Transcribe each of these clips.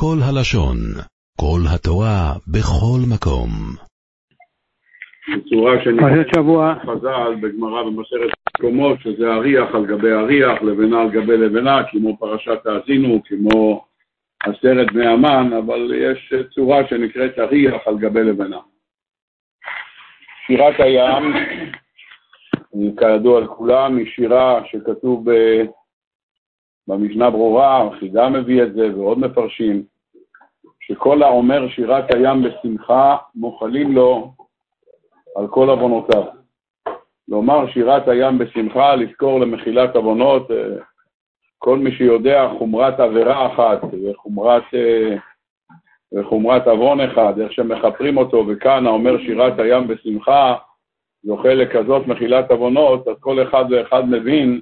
כל הלשון, כל התורה, בכל מקום. בצורה שבוע. חז"ל בגמרא במסכת מקומות, שזה אריח על גבי אריח, לבנה על גבי לבנה, כמו פרשת האזינו, כמו עשרת בני המן, אבל יש צורה שנקראת אריח על גבי לבנה. שירת הים, כידוע לכולם, היא שירה שכתוב ב... במשנה ברורה, חידה מביא את זה ועוד מפרשים, שכל האומר שירת הים בשמחה, מוחלים לו על כל עוונותיו. לומר שירת הים בשמחה, לזכור למחילת עוונות, אה, כל מי שיודע חומרת עבירה אחת וחומרת, אה, וחומרת עוון אחד, איך שמכפרים אותו, וכאן האומר שירת הים בשמחה, זוכה לכזאת מחילת עוונות, אז כל אחד ואחד מבין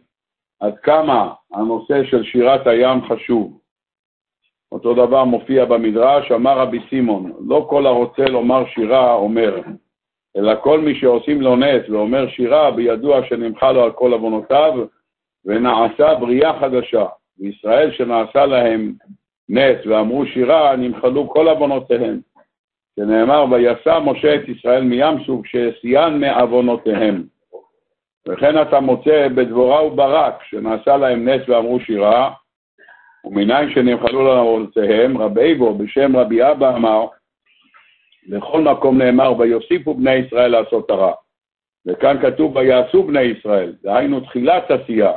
עד כמה הנושא של שירת הים חשוב. אותו דבר מופיע במדרש, אמר רבי סימון, לא כל הרוצה לומר שירה אומר, אלא כל מי שעושים לו נס ואומר שירה, בידוע שנמחה לו על כל עוונותיו, ונעשה בריאה חדשה. וישראל שנעשה להם נס ואמרו שירה, נמחלו כל עוונותיהם. שנאמר, ויסע משה את ישראל מים סוף, שהשיאן מעוונותיהם. וכן אתה מוצא בדבורה וברק, שנעשה להם נס ואמרו שירה, ומניין שנמחלו לעוונותיהם, רבי בו בשם רבי אבא אמר, בכל מקום נאמר, ויוסיפו בני ישראל לעשות הרע. וכאן כתוב, ויעשו בני ישראל, דהיינו תחילת עשייה,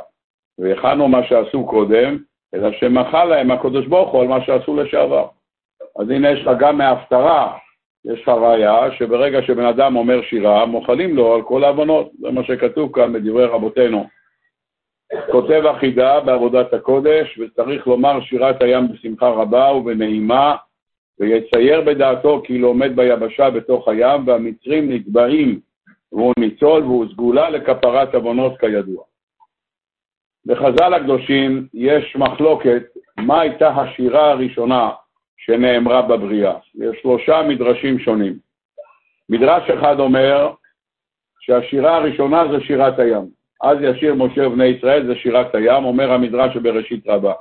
והכנו מה שעשו קודם, אלא שמחה להם הקדוש ברוך הוא על מה שעשו לשעבר. אז הנה יש לך גם מההפטרה, יש לך ראיה שברגע שבן אדם אומר שירה, מוחלים לו על כל העוונות. זה מה שכתוב כאן בדברי רבותינו. כותב החידה בעבודת הקודש, וצריך לומר שירת הים בשמחה רבה ובנעימה, ויצייר בדעתו כאילו עומד ביבשה בתוך הים, והמצרים נתבעים, והוא ניצול והוא סגולה לכפרת עוונות כידוע. בחז"ל הקדושים יש מחלוקת מה הייתה השירה הראשונה שנאמרה בבריאה. יש שלושה מדרשים שונים. מדרש אחד אומר שהשירה הראשונה זה שירת הים. אז ישיר משה ובני ישראל זה שירת הים, אומר המדרש בראשית רבה.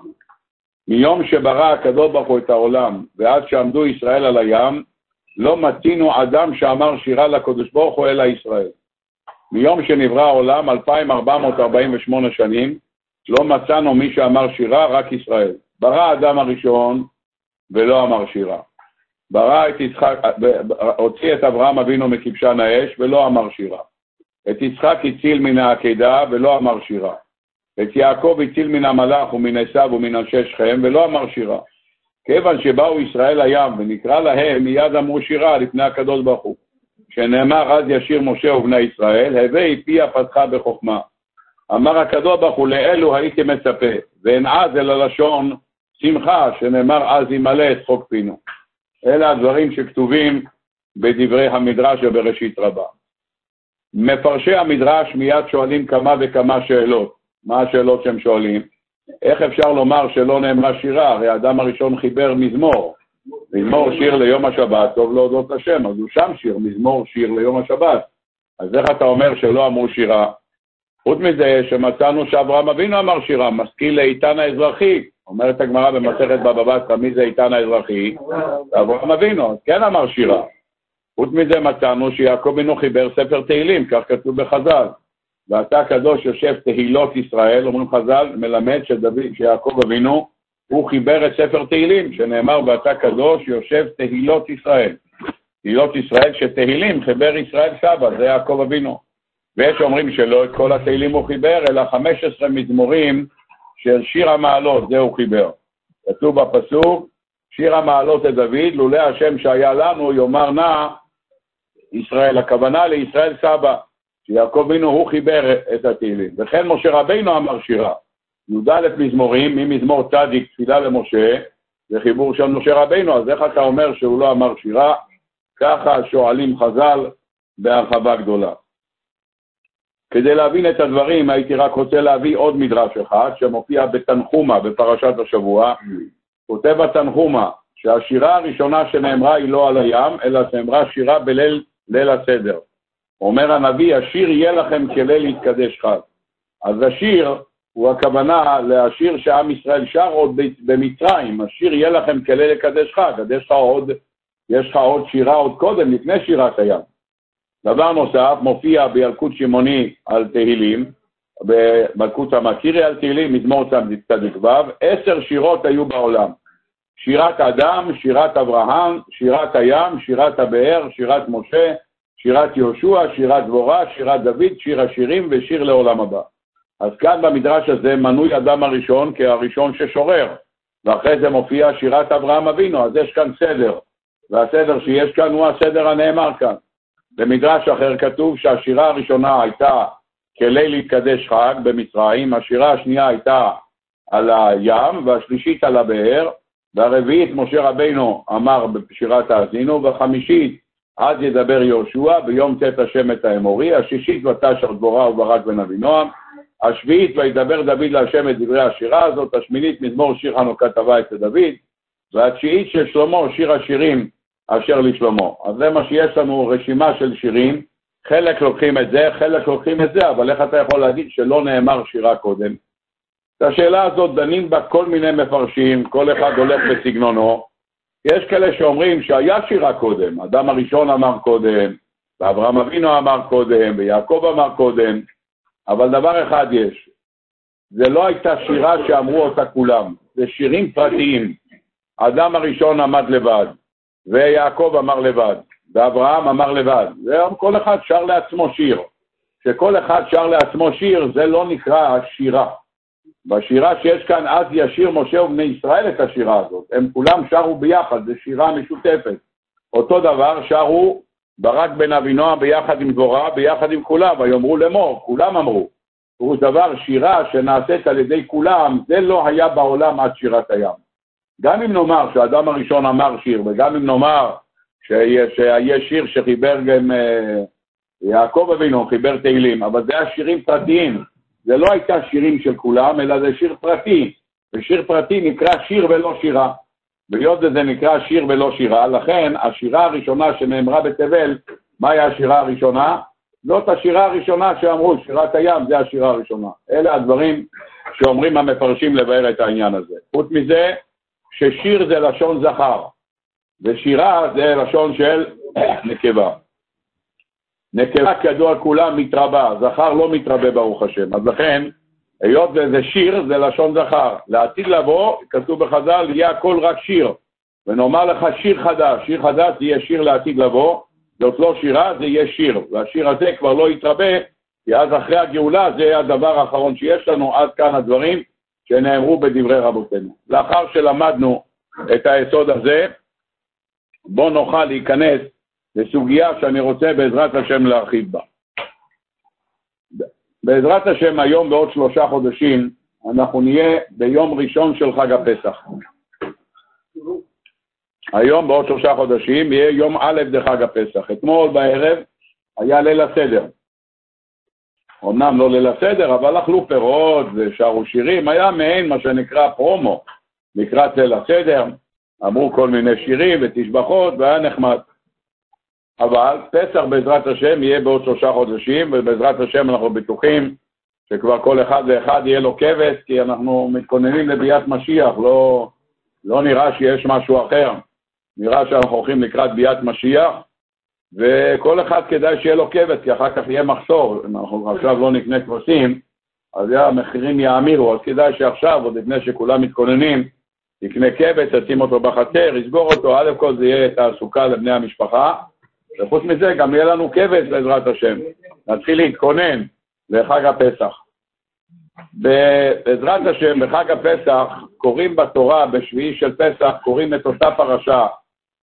מיום שברא הקדוש ברוך הוא את העולם ועד שעמדו ישראל על הים, לא מתינו אדם שאמר שירה לקדוש ברוך הוא אלא ישראל. מיום שנברא העולם, 2448 שנים, לא מצאנו מי שאמר שירה, רק ישראל. ברא האדם הראשון ולא אמר שירה. ברא את יצחק, הוציא את אברהם אבינו מכבשן האש ולא אמר שירה. את יצחק הציל מן העקדה ולא אמר שירה. את יעקב הציל מן המלאך ומן עשיו ומן אנשי שכם ולא אמר שירה. כיוון שבאו ישראל הים ונקרא להם, מיד אמרו שירה לפני הקדוש ברוך הוא. שנאמר אז ישיר משה ובני ישראל, הווי פיה פתחה בחוכמה. אמר הקדוש ברוך הוא, לאלו הייתי מצפה, ואין אז אלא לשון שמחה, שנאמר אז ימלא את חוק פינו. אלה הדברים שכתובים בדברי המדרש ובראשית רבה. מפרשי המדרש מיד שואלים כמה וכמה שאלות. מה השאלות שהם שואלים? איך אפשר לומר שלא נאמרה שירה? הרי האדם הראשון חיבר מזמור. מזמור שיר ליום השבת, טוב להודות השם, אז הוא שם שיר, מזמור שיר ליום השבת. אז איך אתה אומר שלא אמרו שירה? חוץ מזה שמצאנו שאברהם אבינו אמר שירה, משכיל לאיתן האזרחי. אומרת הגמרא במסכת בבא בתרא, מי זה איתן האזרחי? אברהם אבינו, כן אמר שירה. חוץ מזה מצאנו שיעקב אבינו חיבר ספר תהילים, כך כתוב בחז"ל. ואתה קדוש יושב תהילות ישראל, אומרים חז"ל, מלמד שדוד, שיעקב אבינו, הוא חיבר את ספר תהילים, שנאמר ואתה קדוש יושב תהילות ישראל. תהילות ישראל שתהילים חיבר ישראל סבא, זה יעקב אבינו. ויש אומרים שלא את כל התהילים הוא חיבר, אלא 15 מזמורים של שיר המעלות, זה הוא חיבר. כתוב בפסוק, שיר המעלות לדוד, לולא השם שהיה לנו, יאמר נא ישראל. הכוונה לישראל סבא, שיעקב אבינו הוא חיבר את התהילים. וכן משה רבינו אמר שירה. י"א מזמורים, ממזמור צדיק, תפילה למשה, זה חיבור של משה רבינו, אז איך אתה אומר שהוא לא אמר שירה? ככה שואלים חז"ל בהרחבה גדולה. כדי להבין את הדברים, הייתי רק רוצה להביא עוד מדרש אחד, שמופיע בתנחומה, בפרשת השבוע. כותב התנחומה, שהשירה הראשונה שנאמרה היא לא על הים, אלא שנאמרה שירה בליל ליל הסדר. אומר הנביא, השיר יהיה לכם כליל להתקדש חג. אז השיר הוא הכוונה לשיר שעם ישראל שר עוד במצרים, השיר יהיה לכם כלי לקדש חג, אז יש לך עוד, יש לך עוד שירה עוד קודם, לפני שירת הים. דבר נוסף, מופיע בילקוט שמעוני על תהילים, במלכות המכירי על תהילים, מזמור צדיק ו', עשר שירות היו בעולם. שירת אדם, שירת אברהם, שירת הים, שירת הבאר, שירת משה, שירת יהושע, שירת דבורה, שירת דוד, שיר השירים ושיר לעולם הבא. אז כאן במדרש הזה מנוי אדם הראשון כהראשון ששורר, ואחרי זה מופיע שירת אברהם אבינו, אז יש כאן סדר, והסדר שיש כאן הוא הסדר הנאמר כאן. במדרש אחר כתוב שהשירה הראשונה הייתה כלי להתקדש חג במצרים, השירה השנייה הייתה על הים, והשלישית על הבאר, והרביעית משה רבינו אמר בשירת האזינו, והחמישית אז ידבר יהושע, ביום צאת השם את האמורי, השישית ותשר דבורה וברק בן אבינועם, השביעית וידבר דוד להשם את דברי השירה הזאת, השמינית מזמור שיר חנוכת טבע אצל דוד, והתשיעית של שלמה, שיר השירים אשר לשלמה. אז זה מה שיש לנו, רשימה של שירים, חלק לוקחים את זה, חלק לוקחים את זה, אבל איך אתה יכול להגיד שלא נאמר שירה קודם? את השאלה הזאת דנים בה כל מיני מפרשים, כל אחד הולך בסגנונו. יש כאלה שאומרים שהיה שירה קודם, אדם הראשון אמר קודם, ואברהם אבינו אמר קודם, ויעקב אמר קודם, אבל דבר אחד יש, זה לא הייתה שירה שאמרו אותה כולם, זה שירים פרטיים. האדם הראשון עמד לבד, ויעקב אמר לבד, ואברהם אמר לבד. והיום כל אחד שר לעצמו שיר. כשכל אחד שר לעצמו שיר, זה לא נקרא שירה. בשירה שיש כאן, אז ישיר משה ובני ישראל את השירה הזאת. הם כולם שרו ביחד, זו שירה משותפת. אותו דבר שרו ברק בן אבינועם ביחד עם דבורה, ביחד עם כולם, ויאמרו לאמור, כולם אמרו. פירוש דבר, שירה שנעשית על ידי כולם, זה לא היה בעולם עד שירת הים. גם אם נאמר שהאדם הראשון אמר שיר, וגם אם נאמר שיש שיר שחיבר גם אה, יעקב אבינו, חיבר תהילים, אבל זה היה שירים פרטיים, זה לא הייתה שירים של כולם, אלא זה שיר פרטי, ושיר פרטי נקרא שיר ולא שירה. והיות שזה נקרא שיר ולא שירה, לכן השירה הראשונה שנאמרה בתבל, מהי השירה הראשונה? זאת השירה הראשונה שאמרו, שירת הים, זה השירה הראשונה. אלה הדברים שאומרים המפרשים לבאר את העניין הזה. חוץ מזה, ששיר זה לשון זכר, ושירה זה לשון של נקבה. נקבה כידוע כולם מתרבה, זכר לא מתרבה ברוך השם, אז לכן, היות וזה שיר, זה לשון זכר. לעתיד לבוא, כתוב בחז"ל, יהיה הכל רק שיר. ונאמר לך שיר חדש, שיר חדש זה יהיה שיר לעתיד לבוא, זאת לא שירה, זה יהיה שיר. והשיר הזה כבר לא יתרבה, כי אז אחרי הגאולה זה הדבר האחרון שיש לנו, עד כאן הדברים. שנאמרו בדברי רבותינו. לאחר שלמדנו את היסוד הזה, בואו נוכל להיכנס לסוגיה שאני רוצה בעזרת השם להרחיב בה. בעזרת השם היום בעוד שלושה חודשים אנחנו נהיה ביום ראשון של חג הפסח. היום בעוד שלושה חודשים יהיה יום א' דחג הפסח. אתמול בערב היה ליל הסדר. אמנם לא ליל הסדר, אבל אכלו פירות ושרו שירים, היה מעין מה שנקרא פרומו לקראת ליל הסדר, אמרו כל מיני שירים ותשבחות, והיה נחמד. אבל פסח בעזרת השם יהיה בעוד שלושה חודשים, ובעזרת השם אנחנו בטוחים שכבר כל אחד ואחד יהיה לו כבש, כי אנחנו מתכוננים לביאת משיח, לא, לא נראה שיש משהו אחר. נראה שאנחנו הולכים לקראת ביאת משיח, וכל אחד כדאי שיהיה לו כבש, כי אחר כך יהיה מחסור. אם אנחנו עכשיו לא נקנה כבשים, אז המחירים יאמירו, אז כדאי שעכשיו, עוד לפני שכולם מתכוננים, יקנה כבש, ישים אותו בחצר, יסגור אותו, א' כל זה יהיה תעסוקה לבני המשפחה, וחוץ מזה גם יהיה לנו כבש בעזרת השם. נתחיל להתכונן לחג הפסח. בעזרת השם, בחג הפסח, קוראים בתורה, בשביעי של פסח, קוראים את אותה פרשה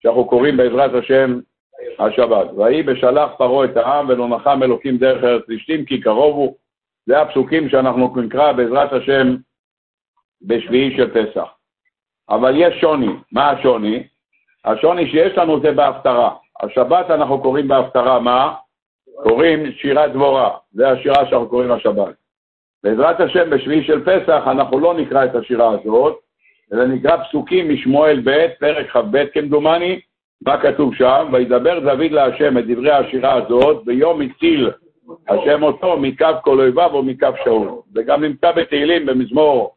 שאנחנו קוראים בעזרת השם השבת. ויהי בשלח פרעה את העם ולא נחם אלוקים דרך ארץ פלישתים כי קרוב הוא. זה הפסוקים שאנחנו נקרא בעזרת השם בשביעי של פסח. אבל יש שוני. מה השוני? השוני שיש לנו זה בהפטרה. השבת אנחנו קוראים בהפטרה, מה? קוראים שירת דבורה. זה השירה שאנחנו קוראים השבת. בעזרת השם, בשביעי של פסח אנחנו לא נקרא את השירה הזאת, אלא נקרא פסוקים משמואל ב', פרק כ"ב כמדומני, מה כתוב שם? וידבר דוד להשם את דברי השירה הזאת, ביום הציל השם אותו מקו כל אויביו או מקו שאול. זה גם נמצא בתהילים במזמור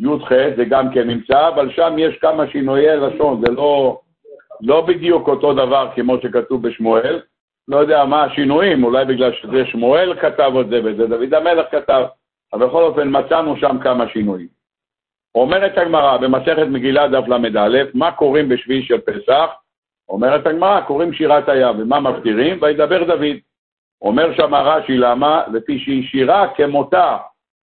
י"ח, זה גם כן נמצא, אבל שם יש כמה שינויי לשון, זה לא, לא בדיוק אותו דבר כמו שכתוב בשמואל. לא יודע מה השינויים, אולי בגלל שזה שמואל כתב את זה וזה דוד המלך כתב, אבל בכל אופן מצאנו שם כמה שינויים. אומרת הגמרא במסכת מגילה דף ל"א, מה קוראים בשביעי של פסח? אומרת הגמרא, קוראים שירת הים, ומה מפטירים? וידבר דוד. אומר שם רש"י, למה? לפי שהיא שירה כמותה.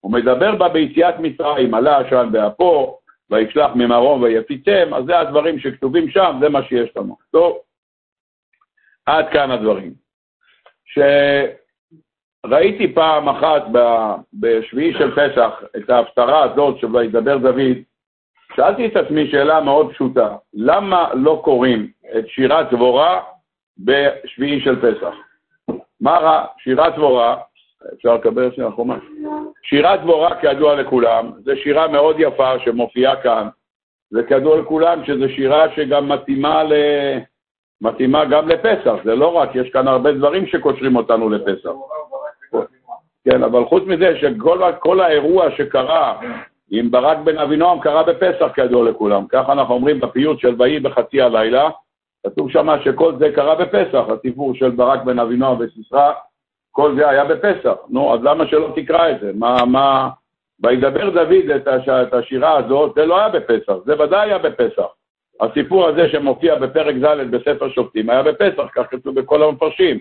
הוא מדבר בה ביציאת מצרים, עלה עשן באפו, וישלח ממרום ויפיצם, אז זה הדברים שכתובים שם, זה מה שיש לנו. טוב, עד כאן הדברים. כשראיתי פעם אחת בשביעי של פסח את ההפטרה הזאת של וידבר דוד, שאלתי את עצמי שאלה מאוד פשוטה, למה לא קוראים את שירת דבורה בשביעי של פסח? מה רע? שירת דבורה, אפשר לקבל שנייה חומש? שירת דבורה, כידוע לכולם, זו שירה מאוד יפה שמופיעה כאן, וכידוע לכולם שזו שירה שגם מתאימה, ל... מתאימה גם לפסח, זה לא רק, יש כאן הרבה דברים שקושרים אותנו לפסח. כן, אבל חוץ מזה שכל האירוע שקרה עם ברק בן אבינועם קרה בפסח, כידוע לכולם. ככה אנחנו אומרים בפיוט של ויהי בחצי הלילה, כתוב שם שכל זה קרה בפסח, הסיפור של ברק בן אבינועם וסיסרא, כל זה היה בפסח. נו, אז למה שלא תקרא את זה? מה, מה... וידבר דוד את, הש... את השירה הזאת, זה לא היה בפסח, זה ודאי היה בפסח. הסיפור הזה שמופיע בפרק ד' בספר שופטים היה בפסח, כך כתוב בכל המפרשים.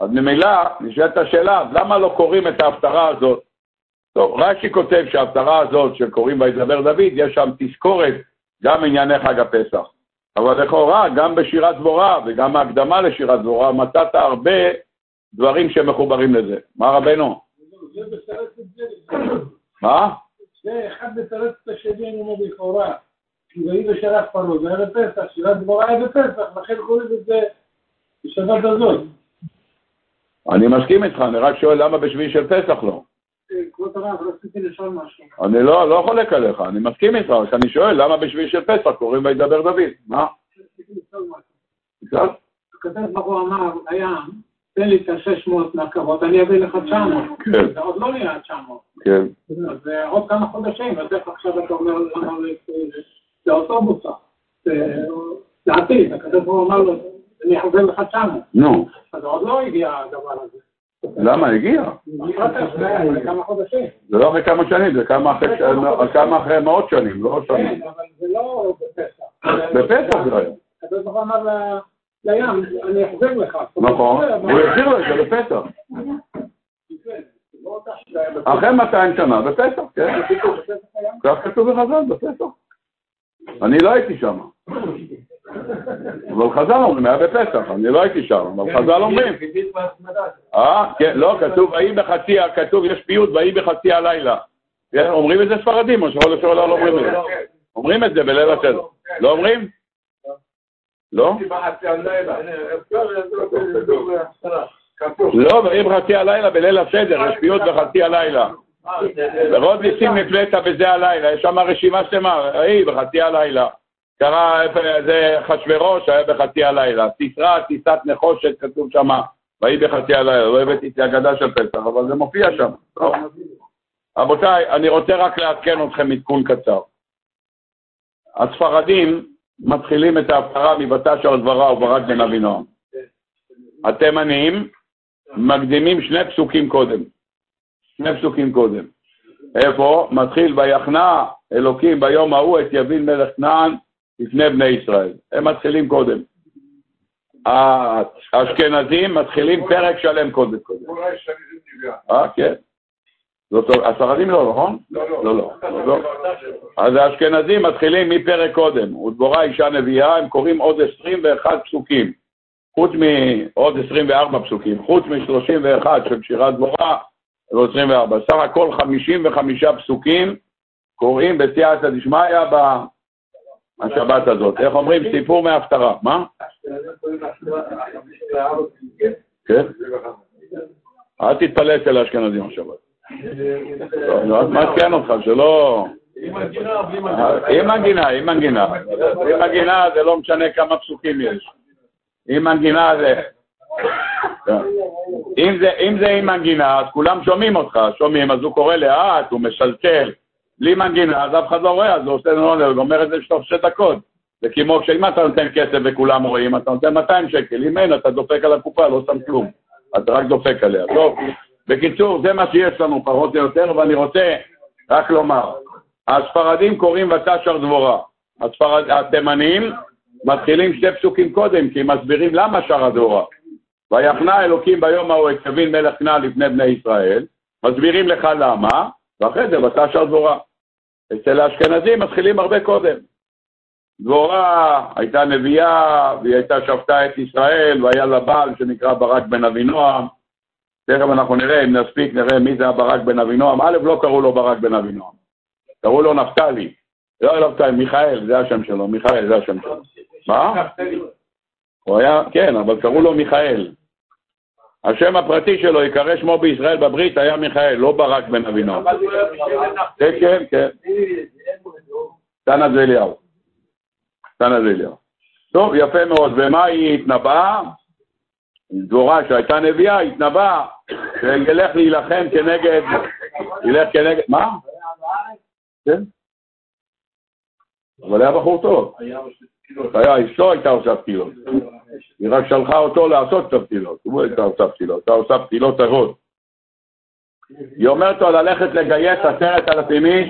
אז ממילא נשאלת השאלה, למה לא קוראים את ההפטרה הזאת? טוב, רש"י כותב שההפטרה הזאת שקוראים וידבר דוד, יש שם תזכורת גם ענייני חג הפסח. אבל לכאורה, גם בשירת דבורה וגם ההקדמה לשירת דבורה, מצאת הרבה דברים שמחוברים לזה. מה רבנו? מה? זה אחד מתרץ את השני, אני אומר לכאורה. כי ויהי בשלח פרעה, זה היה בפסח, שירת דבורה היה בפסח, לכן קוראים את זה בשבת הזאת. אני מסכים איתך, אני רק שואל למה בשביעי של פסח לא. כבוד הרב, רציתי לשאול משהו. אני לא, לא חולק עליך, אני מסכים איתך, רק אני שואל למה בשביעי של פסח קוראים וידבר דוד? מה? רציתי לשאול משהו. הקדוש ברוך הוא אמר, הים, תן לי את ה-600 מהקרבות, אני אביא לך 900. כן. זה עוד לא נהיה 900. כן. אז זה עוד כמה חודשים, אז איך עכשיו אתה אומר למה זה אוטובוס? זה לעתיד, הקדוש ברוך הוא אמר לו, אני אחזיר לך 900. נו, אז עוד לא הגיע הדבר הזה. למה הגיע? זה לא אחרי כמה שנים, זה כמה אחרי, מאות שנים, לא שנים. אבל זה לא בפסח. בפסח זה היה. הקדוש ברוך אמר לים, אני אחזיר לך. נכון, הוא החזיר לו את זה בפסח. אחרי 200 שנה, בפסח, כן. כך כתוב בחז"ל, בפסח. אני לא הייתי שם. אבל חז"ל אומרים, היה בפסח, אני לא הייתי שם, אבל חז"ל אומרים. אה, כן, לא, כתוב, ויהי בחצי, כתוב, יש פיוט, ויהי בחצי הלילה. כן, אומרים את זה ספרדים, או שכל השאלה לא אומרים את זה. אומרים את זה בליל הסדר. לא אומרים? לא? לא, ויהי בחצי הלילה בליל הסדר, יש פיוט בחצי הלילה. ורוד ניסים נפלאת בזה הלילה, יש שם רשימה שלמה, ויהי בחצי הלילה. קרה, זה אחשוורוש היה בחצי הלילה. סיסרא, טיסת נחושת, כתוב שם, ויהי בחצי הלילה. לא הבאתי את ההגדה של פסח, אבל זה מופיע שם. טוב. רבותיי, אני רוצה רק לעדכן אתכם עדכון קצר. הספרדים מתחילים את ההפטרה מבטש על דברה וברק בן אבינועם. התימנים מקדימים שני פסוקים קודם. שני פסוקים קודם. איפה? מתחיל ויחנה אלוקים ביום ההוא את יבין מלך כנען לפני בני ישראל. הם מתחילים קודם. האשכנזים מתחילים פרק שלם קודם קודם. אה, כן. הספרדים לא, נכון? לא, לא, לא. לא. אז האשכנזים מתחילים מפרק קודם. ודבורה אישה נביאה, הם קוראים עוד 21 פסוקים. חוץ מעוד 24 פסוקים, חוץ מ-31 של שירת דבורה, זה 24. סך הכל 55 פסוקים קוראים בסייעתא דשמיא בשבת הזאת. איך אומרים? סיפור מההפטרה. מה? כן? אל תתפלא אצל האשכנזים השבת. לא, אז מעדכן אותך, שלא... עם מנגינה מנגינה? עם מנגינה, עם מנגינה. זה לא משנה כמה פסוקים יש. עם מנגינה זה... כן. אם זה, אם זה עם מנגינה, אז כולם שומעים אותך, שומעים, אז הוא קורא לאט, הוא משלשל. בלי מנגינה, אז אף אחד לא רואה, אז הוא עושה הוא גומר את זה בתוך שתי דקות. זה כמו שאם אתה נותן כסף וכולם רואים, אתה נותן 200 שקל, אם אין, אתה דופק על הקופה, לא שם כלום. אתה רק דופק עליה. טוב, בקיצור, זה מה שיש לנו פחות או יותר, ואני רוצה רק לומר, הספרדים קוראים ותשר דבורה. הספרד... התימנים מתחילים שתי פסוקים קודם, כי הם מסבירים למה שר הדבורה. ויחנה אלוקים ביום ההוא את יבין מלך כנען לפני בני ישראל, מסבירים לך למה, ואחרי זה ותשר דבורה. אצל האשכנזים מתחילים הרבה קודם. דבורה הייתה נביאה, והיא הייתה שבתה את ישראל, והיה לה בעל שנקרא ברק בן אבינועם. תכף אנחנו נראה, אם נספיק, נראה מי זה הברק בן אבינועם. א', לא קראו לו ברק בן אבינועם, קראו לו נפתלי. לא נפתלי, מיכאל, זה השם שלו, מיכאל, זה השם שלו. מה? הוא היה, כן, אבל קראו לו מיכאל. השם הפרטי שלו, יקרא שמו בישראל בברית, היה מיכאל, לא ברק בן אבינועם. כן, כן, כן. תנא אליהו. תנא אליהו. טוב, יפה מאוד. ומה היא התנבאה? דבורה שהייתה נביאה, התנבאה שילך להילחם כנגד, ילך כנגד, מה? כן. אבל היה בחור טוב. היה, אשתו הייתה עושה פתילות. היא רק שלחה אותו לעשות את הפתילות. הוא הייתה עושה פתילות, הייתה עושה פתילות טובות. היא אומרת לו ללכת לגייס עשרת אלפים איש,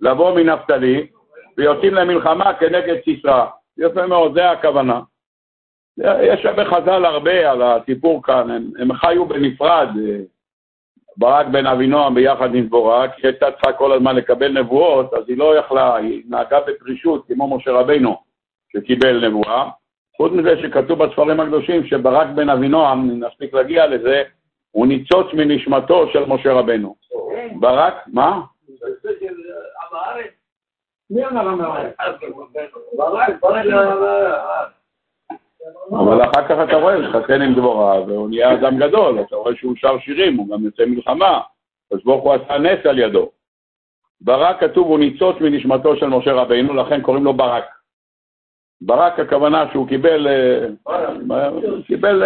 לבוא מנפתלי, ויוצאים למלחמה כנגד סיסרא. יפה מאוד, זה הכוונה. יש בחז"ל הרבה על הסיפור כאן, הם, הם חיו בנפרד, ברק בן אבינועם ביחד עם דבורה, כי הייתה צריכה כל הזמן לקבל נבואות, אז היא לא יכלה, היא נהגה בפרישות כמו משה רבינו, שקיבל נבואה. חוץ מזה שכתוב בספרים הקדושים שברק בן אבינועם, נספיק להגיע לזה, הוא ניצוץ מנשמתו של משה רבנו. ברק, מה? אבל אחר כך אתה רואה, התחתן עם דבורה, והוא נהיה אדם גדול, אתה רואה שהוא שר שירים, הוא גם יוצא מלחמה, אז ברוך הוא עשה נס על ידו. ברק כתוב, הוא ניצוץ מנשמתו של משה רבינו, לכן קוראים לו ברק. ברק הכוונה שהוא קיבל, קיבל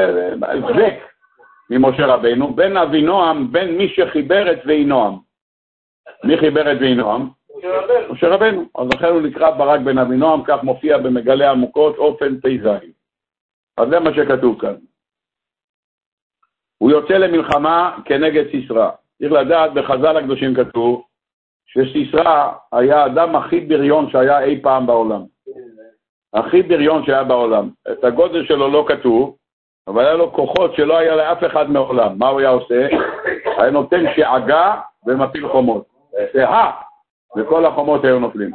זק ממשה רבינו, בן אבינועם, בן מי שחיבר את ואינועם. מי חיבר את ואינועם? משה רבנו. אז לכן הוא נקרא ברק בן אבינועם, כך מופיע במגלי עמוקות, אופן פ"ז. אז זה מה שכתוב כאן. הוא יוצא למלחמה כנגד סיסרא. צריך לדעת, בחז"ל הקדושים כתוב, שסיסרא היה האדם הכי בריון שהיה אי פעם בעולם. הכי בריון שהיה בעולם. את הגודל שלו לא כתוב, אבל היה לו כוחות שלא היה לאף אחד מעולם. מה הוא היה עושה? היה נותן שאגה ומפיל חומות. זה וכל החומות היו נופלים.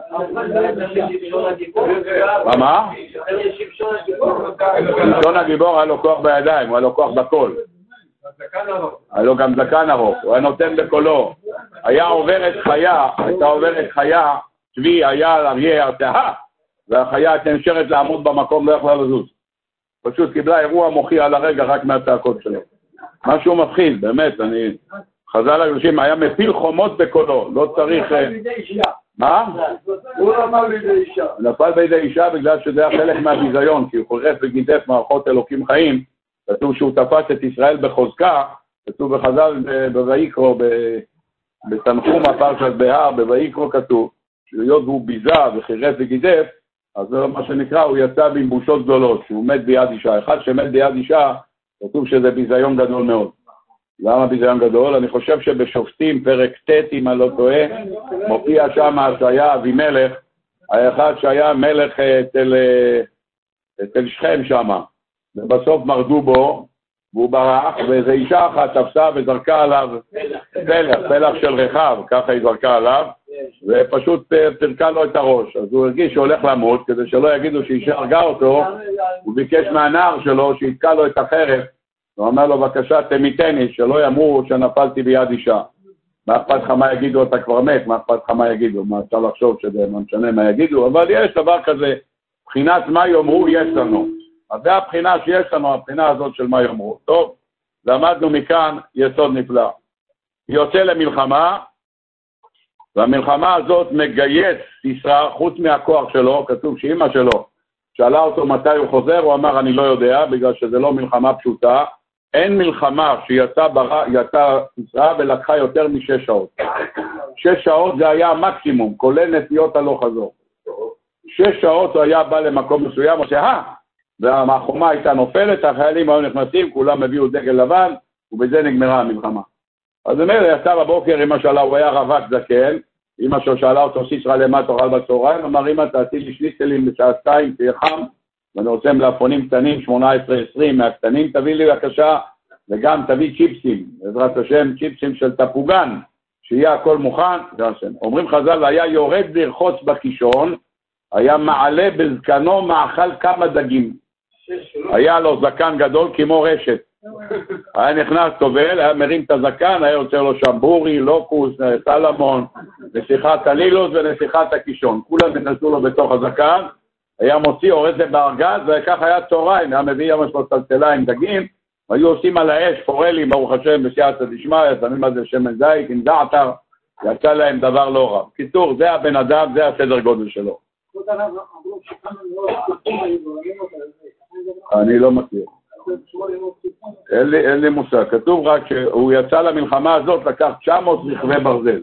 מה? שמשון הגיבור היה לו כוח בידיים, הוא היה לו כוח בקול. היה לו גם זקן ארוך, הוא היה נותן בקולו. היה עוברת חיה, הייתה עוברת חיה, צבי, אייל, אריה, הרתעה, והחיה הייתה נשארת לעמוד במקום, לא יכלה לזוז. פשוט קיבלה אירוע מוחי על הרגע רק מהצעקות שלו. משהו מפחיד, באמת, אני... חז"ל הקדושים היה מפיל חומות בקולו, לא צריך... אה, מה? הוא נפל בידי אישה. נפל בידי אישה בגלל שזה היה חלק מהביזיון, כי הוא חורף וגידף מערכות אלוקים חיים. כתוב שהוא תפס את ישראל בחוזקה, כתוב בחז"ל בויקרו, בתנחום הפרשת בהר, בויקרו כתוב, שהיות והוא ביזה וחירף וגידף, אז זה מה שנקרא, הוא יצא עם בושות גדולות, שהוא מת ביד אישה. אחד שמת ביד אישה, כתוב שזה ביזיון גדול מאוד. למה ביזיון גדול? אני חושב שבשופטים, פרק ט', אם אני לא טועה, מופיע שם שהיה אבימלך, האחד שהיה מלך אצל, אצל שכם שם, ובסוף מרדו בו, והוא ברח, ואיזו אישה אחת תפסה וזרקה עליו פלח, פלח של רחב, ככה היא זרקה עליו, ופשוט פירקה לו את הראש. אז הוא הרגיש שהולך למות, כדי שלא יגידו שאישה הרגה אותו, הוא ביקש מהנער שלו שיתקע לו את החרב הוא אומר לו, בבקשה, תמיתני, שלא יאמרו שנפלתי ביד אישה. מה אכפת לך מה יגידו, אתה כבר מת, מה אכפת לך מה יגידו? מה אפשר לחשוב שזה לא משנה מה יגידו? אבל יש דבר כזה, מבחינת מה יאמרו, יש לנו. אז זה הבחינה שיש לנו, הבחינה הזאת של מה יאמרו. טוב, למדנו מכאן יסוד נפלא. יוצא למלחמה, והמלחמה הזאת מגייס סיסרא, חוץ מהכוח שלו, כתוב שאימא שלו שאלה אותו מתי הוא חוזר, הוא אמר, אני לא יודע, בגלל שזה לא מלחמה פשוטה, אין מלחמה שיצאה בר... סיסרא ולקחה יותר משש שעות. שש שעות זה היה המקסימום, כולל נסיעות הלוך חזור. שש שעות הוא היה בא למקום מסוים, עושה אה, והחומה הייתה נופלת, החיילים היו נכנסים, כולם הביאו דגל לבן, ובזה נגמרה המלחמה. אז אומר, יצא בבוקר, אמא שאלה, הוא היה רווק זקן, אמא שלו שאלה אותו, סיסרא למה תאכל בצהריים? אמר, אמא, תעשי לי שניצלים בשעה שתיים, תהיה חם, ואני רוצה מלפפונים קטנים, 18-20 מהקטנים, תביא לי בבקשה, וגם תביא צ'יפסים, בעזרת השם, צ'יפסים של תפוגן, שיהיה הכל מוכן, זה השם. אומרים חז"ל, היה יורד לרחוץ בקישון, היה מעלה בזקנו מאכל כמה דגים. היה לו זקן גדול כמו רשת. היה נכנס טובל, היה מרים את הזקן, היה יוצר לו שם בורי, לוקוס, סלמון, נסיכת הנילוס ונסיכת הקישון. כולם נכנסו לו בתוך הזקן, היה מוציא, אורז זה בארגז, וכך היה צהריים, היה מביא יום שלו טלטלה עם דגים, היו עושים על האש פורלים, ברוך השם, בסייעתא דשמיא, שמים על זה שמן זית עם זעתר, יצא להם דבר לא רע. קיצור, זה הבן אדם, זה הסדר גודל שלו. אני לא מכיר. אין לי, אין לי מושג. כתוב רק שהוא יצא למלחמה הזאת, לקח 900 רכבי ברזל.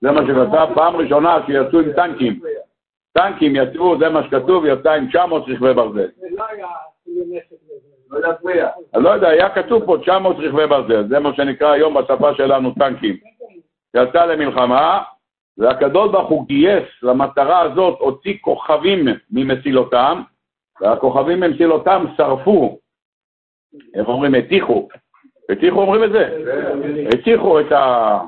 זה מה שכתב פעם ראשונה שיצאו עם טנקים. טנקים יצאו, זה מה שכתוב, יצא עם 900 רכבי ברזל. אני לא יודע, היה כתוב פה 900 רכבי ברזל, זה מה שנקרא היום בשפה שלנו טנקים. יצא למלחמה, והקדוש ברוך הוא גייס למטרה הזאת, הוציא כוכבים ממסילותם, והכוכבים ממסילותם שרפו, איך אומרים? הטיחו. הטיחו אומרים את זה? הטיחו את, ה...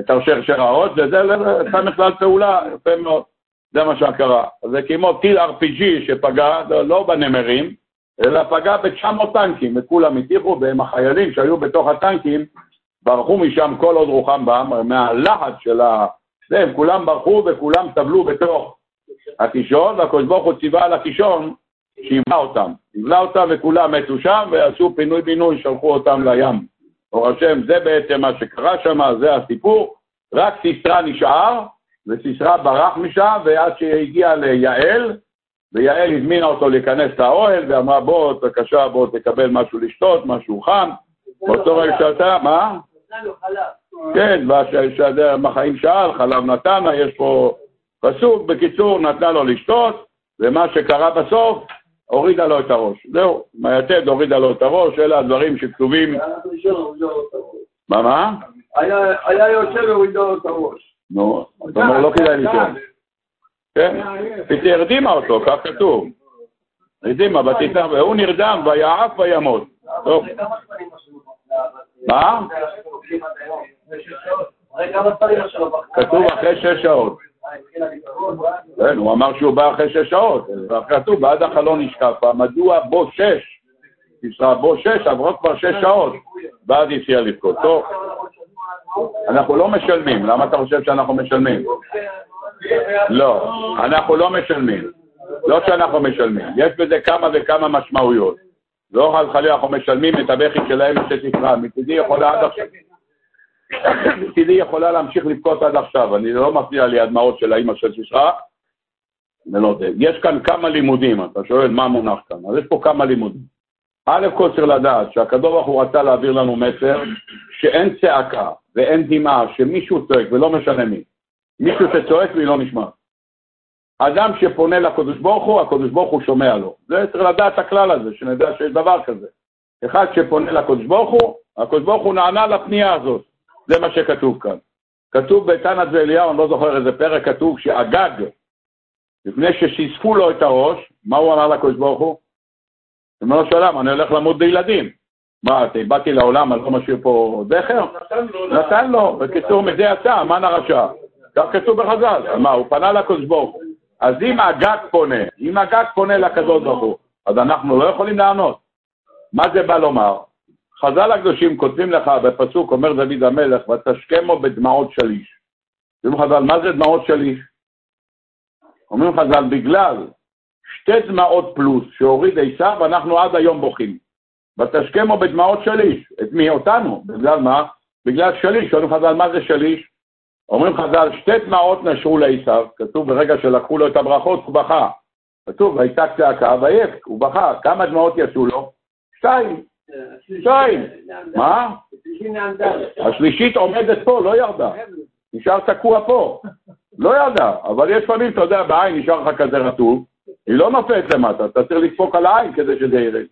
את השרשראות, וזה שם בכלל פעולה, יפה מאוד. זה מה שקרה. זה כמו טיל RPG שפגע, לא בנמרים, אלא פגע ב-900 טנקים, וכולם הטיחו, והם החיילים שהיו בתוך הטנקים, ברחו משם כל עוד רוחם בם, מהלחץ של ה... הם כולם ברחו וכולם סבלו בתוך הקישון, והקדוש ברוך הוא ציווה על הקישון שיבלע אותם. יבלע אותם וכולם מתו שם, ועשו פינוי-בינוי, שלחו אותם לים. ברוך השם, זה בעצם מה שקרה שם, זה הסיפור. רק סיסרא נשאר, וסיסרא ברח משם, ועד שהגיע ליעל, ויעל הזמינה אותו להיכנס לאוהל, ואמרה, בוא, בבקשה, בוא תקבל משהו לשתות, משהו חם. באותו רגע שאתה, מה? כן, והחיים שאל, חלב נתנה, יש פה פסוק, בקיצור, נתנה לו לשתות, ומה שקרה בסוף, הורידה לו את הראש. זהו, מהיתד הורידה לו את הראש, אלה הדברים שכתובים... מה, מה? היה יושב והורידה לו את הראש. נו, אתה אומר, לא כדאי לישון. כן, פיתי הרדימה אותו, כך כתוב. הרדימה, ותיתן, והוא נרדם, ויעף וימות. טוב. מה? כתוב אחרי שש שעות. כן, הוא אמר שהוא בא אחרי שש שעות. כתוב, בעד החלון נשקפה, מדוע בו שש? ישראל בו שש, עברו כבר שש שעות. ואז הציע לבכות. טוב, אנחנו לא משלמים. למה אתה חושב שאנחנו משלמים? לא, אנחנו לא משלמים. לא שאנחנו משלמים. יש בזה כמה וכמה משמעויות. לא חס וחלילה אנחנו משלמים את הבכי שלהם שתקרא. מצידי יכולה עד עכשיו... מצידי יכולה להמשיך לבכות עד עכשיו, אני לא מפריע לי הדמעות של האימא של שישרה, ולא זה. יש כאן כמה לימודים, אתה שואל מה מונח כאן, אז יש פה כמה לימודים. א' כל צריך לדעת שהקדוש ברוך הוא רצה להעביר לנו מסר שאין צעקה ואין דמעה, שמישהו צועק ולא משנה מי. מישהו שצועק והיא לא נשמעת. אדם שפונה לקדוש ברוך הוא, הקדוש ברוך הוא שומע לו. זה צריך לדעת את הכלל הזה, שנדע שיש דבר כזה. אחד שפונה לקדוש ברוך הוא, הקדוש ברוך הוא נענה לפנייה הזאת. זה מה שכתוב כאן. כתוב בתנת ואליהו, אני לא זוכר איזה פרק, כתוב שאגג, לפני ששיספו לו את הראש, מה הוא אמר לקדוש ברוך הוא? אומר לו שלום, אני הולך למות בילדים. מה, באתי לעולם, אני לא משאיר פה זכר? נתן לו. בקיצור, מזה יצא, המן הרשע. כך כתוב בחז"ל. מה, הוא פנה לקדוש ברוך הוא. אז אם הגג פונה, אם הגג פונה לקדוש ברוך הוא, אז אנחנו לא יכולים לענות. מה זה בא לומר? חז"ל הקדושים כותבים לך בפסוק, אומר דוד המלך, ותשכמו בדמעות שליש. אומרים חז"ל, מה זה דמעות שליש? אומרים חז"ל, בגלל שתי דמעות פלוס שהוריד עשיו, אנחנו עד היום בוכים. ותשכמו בדמעות שליש. את מי? אותנו. בגלל מה? בגלל שליש. אומרים חז"ל, מה זה שליש? אומרים חז"ל, שתי דמעות נשרו לעשיו, כתוב ברגע שלקחו לו את הברכות, הוא בכה. כתוב, הייתה צעקה ויבק, הוא בכה. כמה דמעות יצאו לו? שתיים. שתיים. מה? השלישית עומדת פה, לא ירדה. נשאר תקוע פה. לא ירדה, אבל יש פעמים, אתה יודע, בעין נשאר לך כזה רטוב, היא לא נופלת למטה, אתה צריך לדפוק על העין כדי שזה ירד.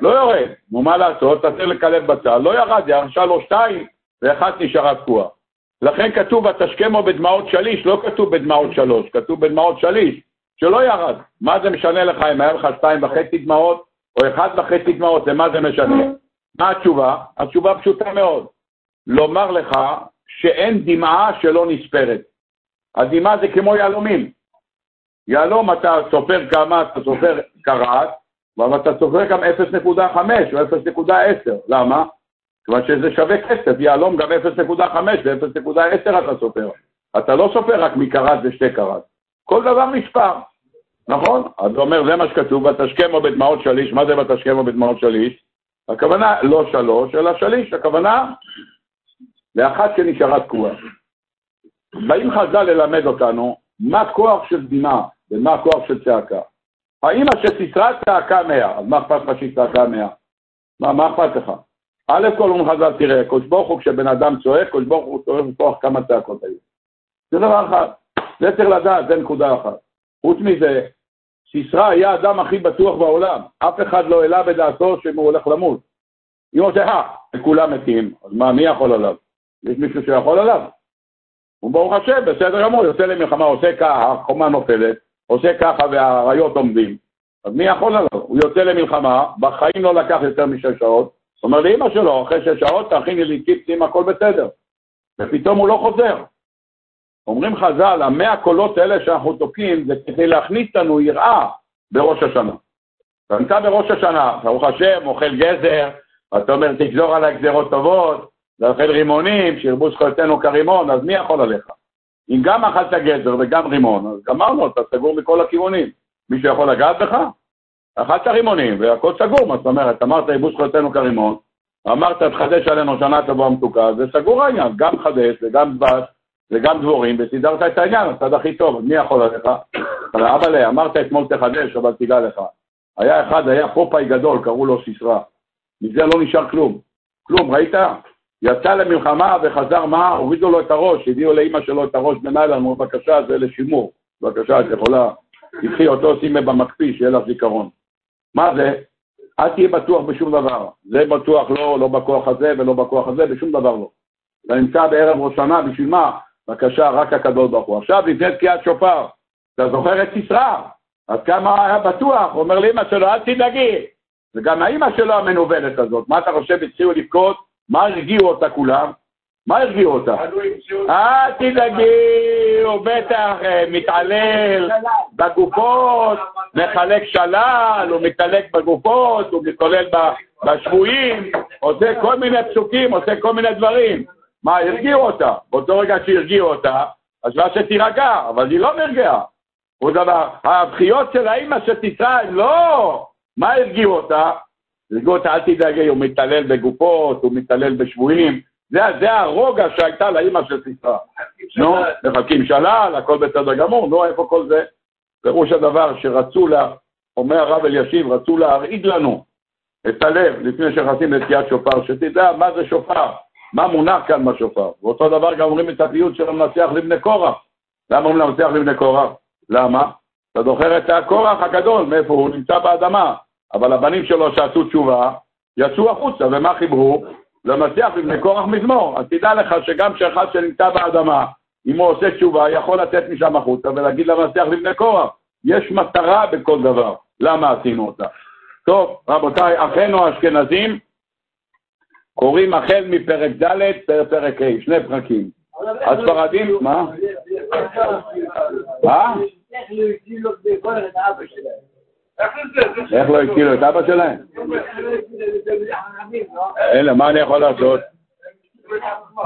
לא יורד. נו, מה לעשות? אתה צריך לקלב בצד, לא ירד, ירשה לו שתיים, ואחת נשארה תקועה. לכן כתוב ותשכמו בדמעות שליש, לא כתוב בדמעות שלוש, כתוב בדמעות שליש, שלא ירד. מה זה משנה לך אם היה לך שתיים וחצי דמעות או אחד וחצי דמעות, למה זה משנה? מה התשובה? התשובה פשוטה מאוד. לומר לך שאין דמעה שלא נספרת. הדמעה זה כמו יהלומים. יהלום אתה סופר כמה, אתה סופר קראט, אבל אתה סופר גם 0.5 או 0.10. למה? כיוון שזה שווה כסף, יהלום גם 0.5 ו-0.10 אתה סופר. אתה לא סופר רק מקראט ושתי קראט. כל דבר נספר, נכון? אז הוא אומר, זה מה שכתוב, ותשכמו בדמעות שליש, מה זה ותשכמו בדמעות שליש? הכוונה לא שלוש, אלא שליש, הכוונה לאחת שנשארה תקועה. באים חז"ל ללמד אותנו מה כוח של דמעה ומה הכוח של צעקה. האמא שסיסרה צעקה מאה, אז מה אכפת לך שהיא צעקה מאה? מה, מה אכפת לך? א' כל אומרים חז"ל, תראה, קדוש ברוך הוא כשבן אדם צועק, קדוש ברוך הוא צועק בכוח כמה צעקות היו. זה דבר אחד, זה צריך לדעת, זה נקודה אחת. חוץ מזה, סיסרא היה האדם הכי בטוח בעולם, אף אחד לא העלה בדעתו שהוא הולך למות. אם הוא עושה, אה, וכולם מתים, אז מה, מי יכול עליו? יש מישהו שיכול עליו? הוא ברוך השם, בסדר גמור, יוצא למלחמה, עושה ככה, החומה נופלת, עושה ככה והאריות עומדים. אז מי יכול עליו? הוא יוצא למלחמה, בחיים לא לקח יותר משש שעות, אומר לאמא שלו, אחרי שש שעות תכיני לי טיפסים, הכל בסדר. ופתאום הוא לא חוזר. אומרים חז"ל, המאה קולות האלה שאנחנו תוקעים זה כדי להכניס לנו יראה בראש השנה. אתה נמצא בראש השנה, ברוך השם, אוכל גזר, אתה אומר, תגזור עליי גזרות טובות, לאכול רימונים, שירבו זכויותינו כרימון, אז מי יכול עליך? אם גם אכלת גזר וגם רימון, אז גמרנו, אתה סגור מכל הכיוונים. מישהו יכול לגעת בך? אכלת רימונים והכל סגור, מה זאת אומרת? אמרת יבוש זכויותינו כרימון, אמרת תחדש עלינו שנה טובה מתוקה, זה סגור העניין, גם חדש וגם דבש וגם דבורים, וסידרת את העניין, הצד הכי טוב, מי יכול עליך? אבל לה, אמרת אתמול תחדש, אבל תדע לך. היה אחד, היה פופאי גדול, קראו לו סיסרא. מזה לא נשאר כלום. כלום, ראית? יצא למלחמה וחזר מה? הורידו לו את הראש, הביאו לאימא שלו את הראש בניילון, אמרו, בבקשה, זה לשימור. בבקשה, את יכולה, תקחי אותו, שימי במקפיא, שיהיה לך זיכרון. מה זה? אל תהיה בטוח בשום דבר. זה בטוח לא, לא בכוח הזה ולא בכוח הזה, בשום דבר לא. אתה נמצא בערב ראש שנה, בשביל מה? בבקשה, רק הקדוש ברוך הוא. עכשיו, לפני תקיעת שופר, אתה זוכר את סיסרא? אז כמה היה בטוח? הוא אומר לאמא שלו, אל תדאגי. וגם האמא שלו המנוולת הזאת, מה אתה חושב, התחילו לבכות? מה הרגיעו אותה כולם? מה הרגיעו אותה? אל תדאגי, הוא בטח אה, מתעלל בגופות, מחלק שלל, הוא מתעלק בגופות, הוא מתעלל בשבויים, עושה כל מיני פסוקים, עושה כל מיני דברים. מה, הרגיעו אותה. באותו רגע שהרגיעו אותה, מה שתירגע, אבל היא לא נרגעה. הוא דבר, הבכיות של האימא שתיסע, לא! מה הרגיעו אותה? הרגיעו אותה, אל תדאגי, הוא מתעלל בגופות, הוא מתעלל בשבויים. זה, זה הרוגע שהייתה לאימא של סיסרא. נו, מחלקים שלל, הכל בסדר גמור, נו, איפה כל זה? פירוש הדבר שרצו, לה, אומר הרב אלישיב, רצו להרעיד לנו את הלב לפני שנכנסים לתקיעת שופר, שתדע מה זה שופר, מה מונח כאן בשופר. ואותו דבר גם אומרים את הפיוט של המנצח לבני קורח. למה אומרים למנצח לבני קורח? למה? אתה זוכר את הקורח הגדול, מאיפה הוא? נמצא באדמה. אבל הבנים שלו שעשו תשובה, יצאו החוצה, ומה חיברו? למנצח לבני קורח מזמור. אז תדע לך שגם כשאחד שנמצא באדמה, אם הוא עושה תשובה, יכול לצאת משם החוצה ולהגיד למנצח לבני קורח. יש מטרה בכל דבר. למה עשינו אותה? טוב, רבותיי, אחינו האשכנזים קוראים החל מפרק ד' פרק ה', שני פרקים. הספרדים, מה? מה? איך לא הקילו את אבא שלהם? אלה, מה אני יכול לעשות?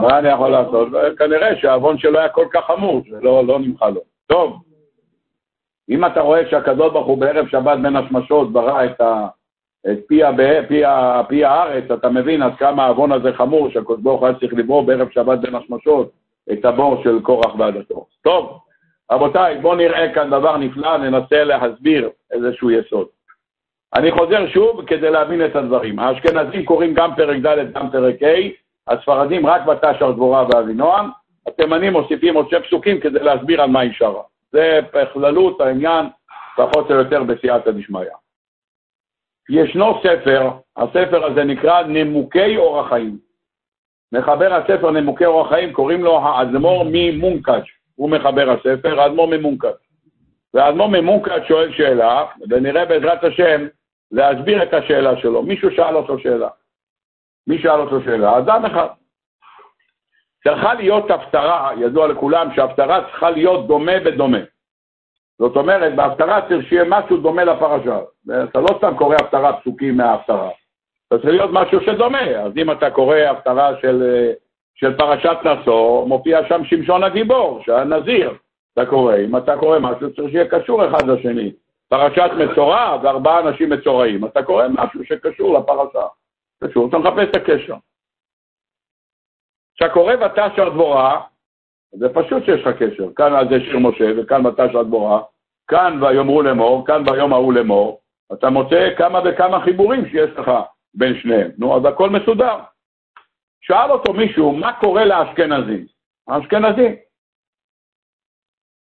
מה אני יכול לעשות? כנראה שהעוון שלו היה כל כך חמור, שלא לא נמחה לו. טוב, אם אתה רואה שהקדוש ברוך הוא בערב שבת בין השמשות ברא את, ה, את פי, הבא, פי, ה, פי הארץ, אתה מבין עד כמה העוון הזה חמור, שהקדוש ברוך הוא היה צריך לברוא בערב שבת בין השמשות את הבור של קורח ועדתו. טוב, רבותיי, בואו נראה כאן דבר נפלא, ננסה להסביר איזשהו יסוד. אני חוזר שוב כדי להבין את הדברים. האשכנזים קוראים גם פרק ד', גם פרק ה', הספרדים רק בתשר דבורה ואבינועם, התימנים מוסיפים עוד שני פסוקים כדי להסביר על מה היא שרה. זה בכללות העניין, פחות או יותר בסייעתא דשמיא. ישנו ספר, הספר הזה נקרא נמוקי אורח חיים. מחבר הספר נמוקי אורח חיים, קוראים לו האדמו"ר ממונקאץ', הוא מחבר הספר, האדמו"ר ממונקאץ'. והאדמו"ר ממונקאץ' שואל שאלה, ונראה בעזרת השם להסביר את השאלה שלו. מישהו שאל אותו שאלה. מי שאל אותו שאלה? אדם אחד. צריכה להיות הפטרה, ידוע לכולם שהפטרה צריכה להיות דומה בדומה. זאת אומרת, בהפטרה צריך שיהיה משהו דומה לפרשה. אתה לא סתם קורא הפטרה פסוקים מההפטרה. אתה צריך להיות משהו שדומה. אז אם אתה קורא הפטרה של, של פרשת נשוא, מופיע שם שמשון הגיבור, שהנזיר, אתה קורא. אם אתה קורא משהו, צריך שיהיה קשור אחד לשני. פרשת מצורע וארבעה אנשים מצורעים. אתה קורא משהו שקשור לפרשה. קשור, אתה מחפש את הקשר. כשאתה קורא ותשר דבורה, זה פשוט שיש לך קשר. כאן על זה שיר משה, וכאן ותשר דבורה, כאן ויאמרו לאמור, כאן ביום ההוא לאמור. אתה מוצא כמה וכמה חיבורים שיש לך בין שניהם. נו, אז הכל מסודר. שאל אותו מישהו, מה קורה לאשכנזים? האשכנזים.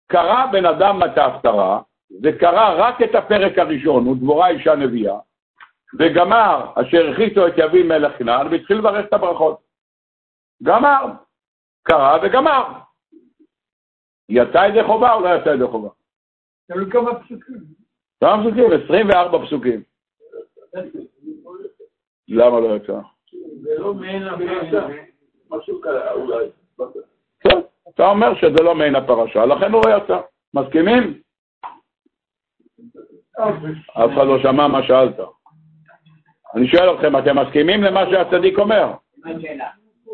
קרא בן אדם את ההפטרה, וקרא רק את הפרק הראשון, ודבורה אישה נביאה, וגמר אשר הכיתו את יביא מלך כנען, והתחיל לברך את הברכות. גמר. קרא וגמר. יצא ידי חובה או לא יצא ידי חובה? תלוי כמה פסוקים. כמה פסוקים? 24 פסוקים. למה לא יצא? זה לא מעין הפרשה, משהו כזה, אולי. אתה אומר שזה לא מעין הפרשה, לכן הוא לא יצא. מסכימים? אף אחד לא שמע מה שאלת. אני שואל אתכם, אתם מסכימים למה שהצדיק אומר?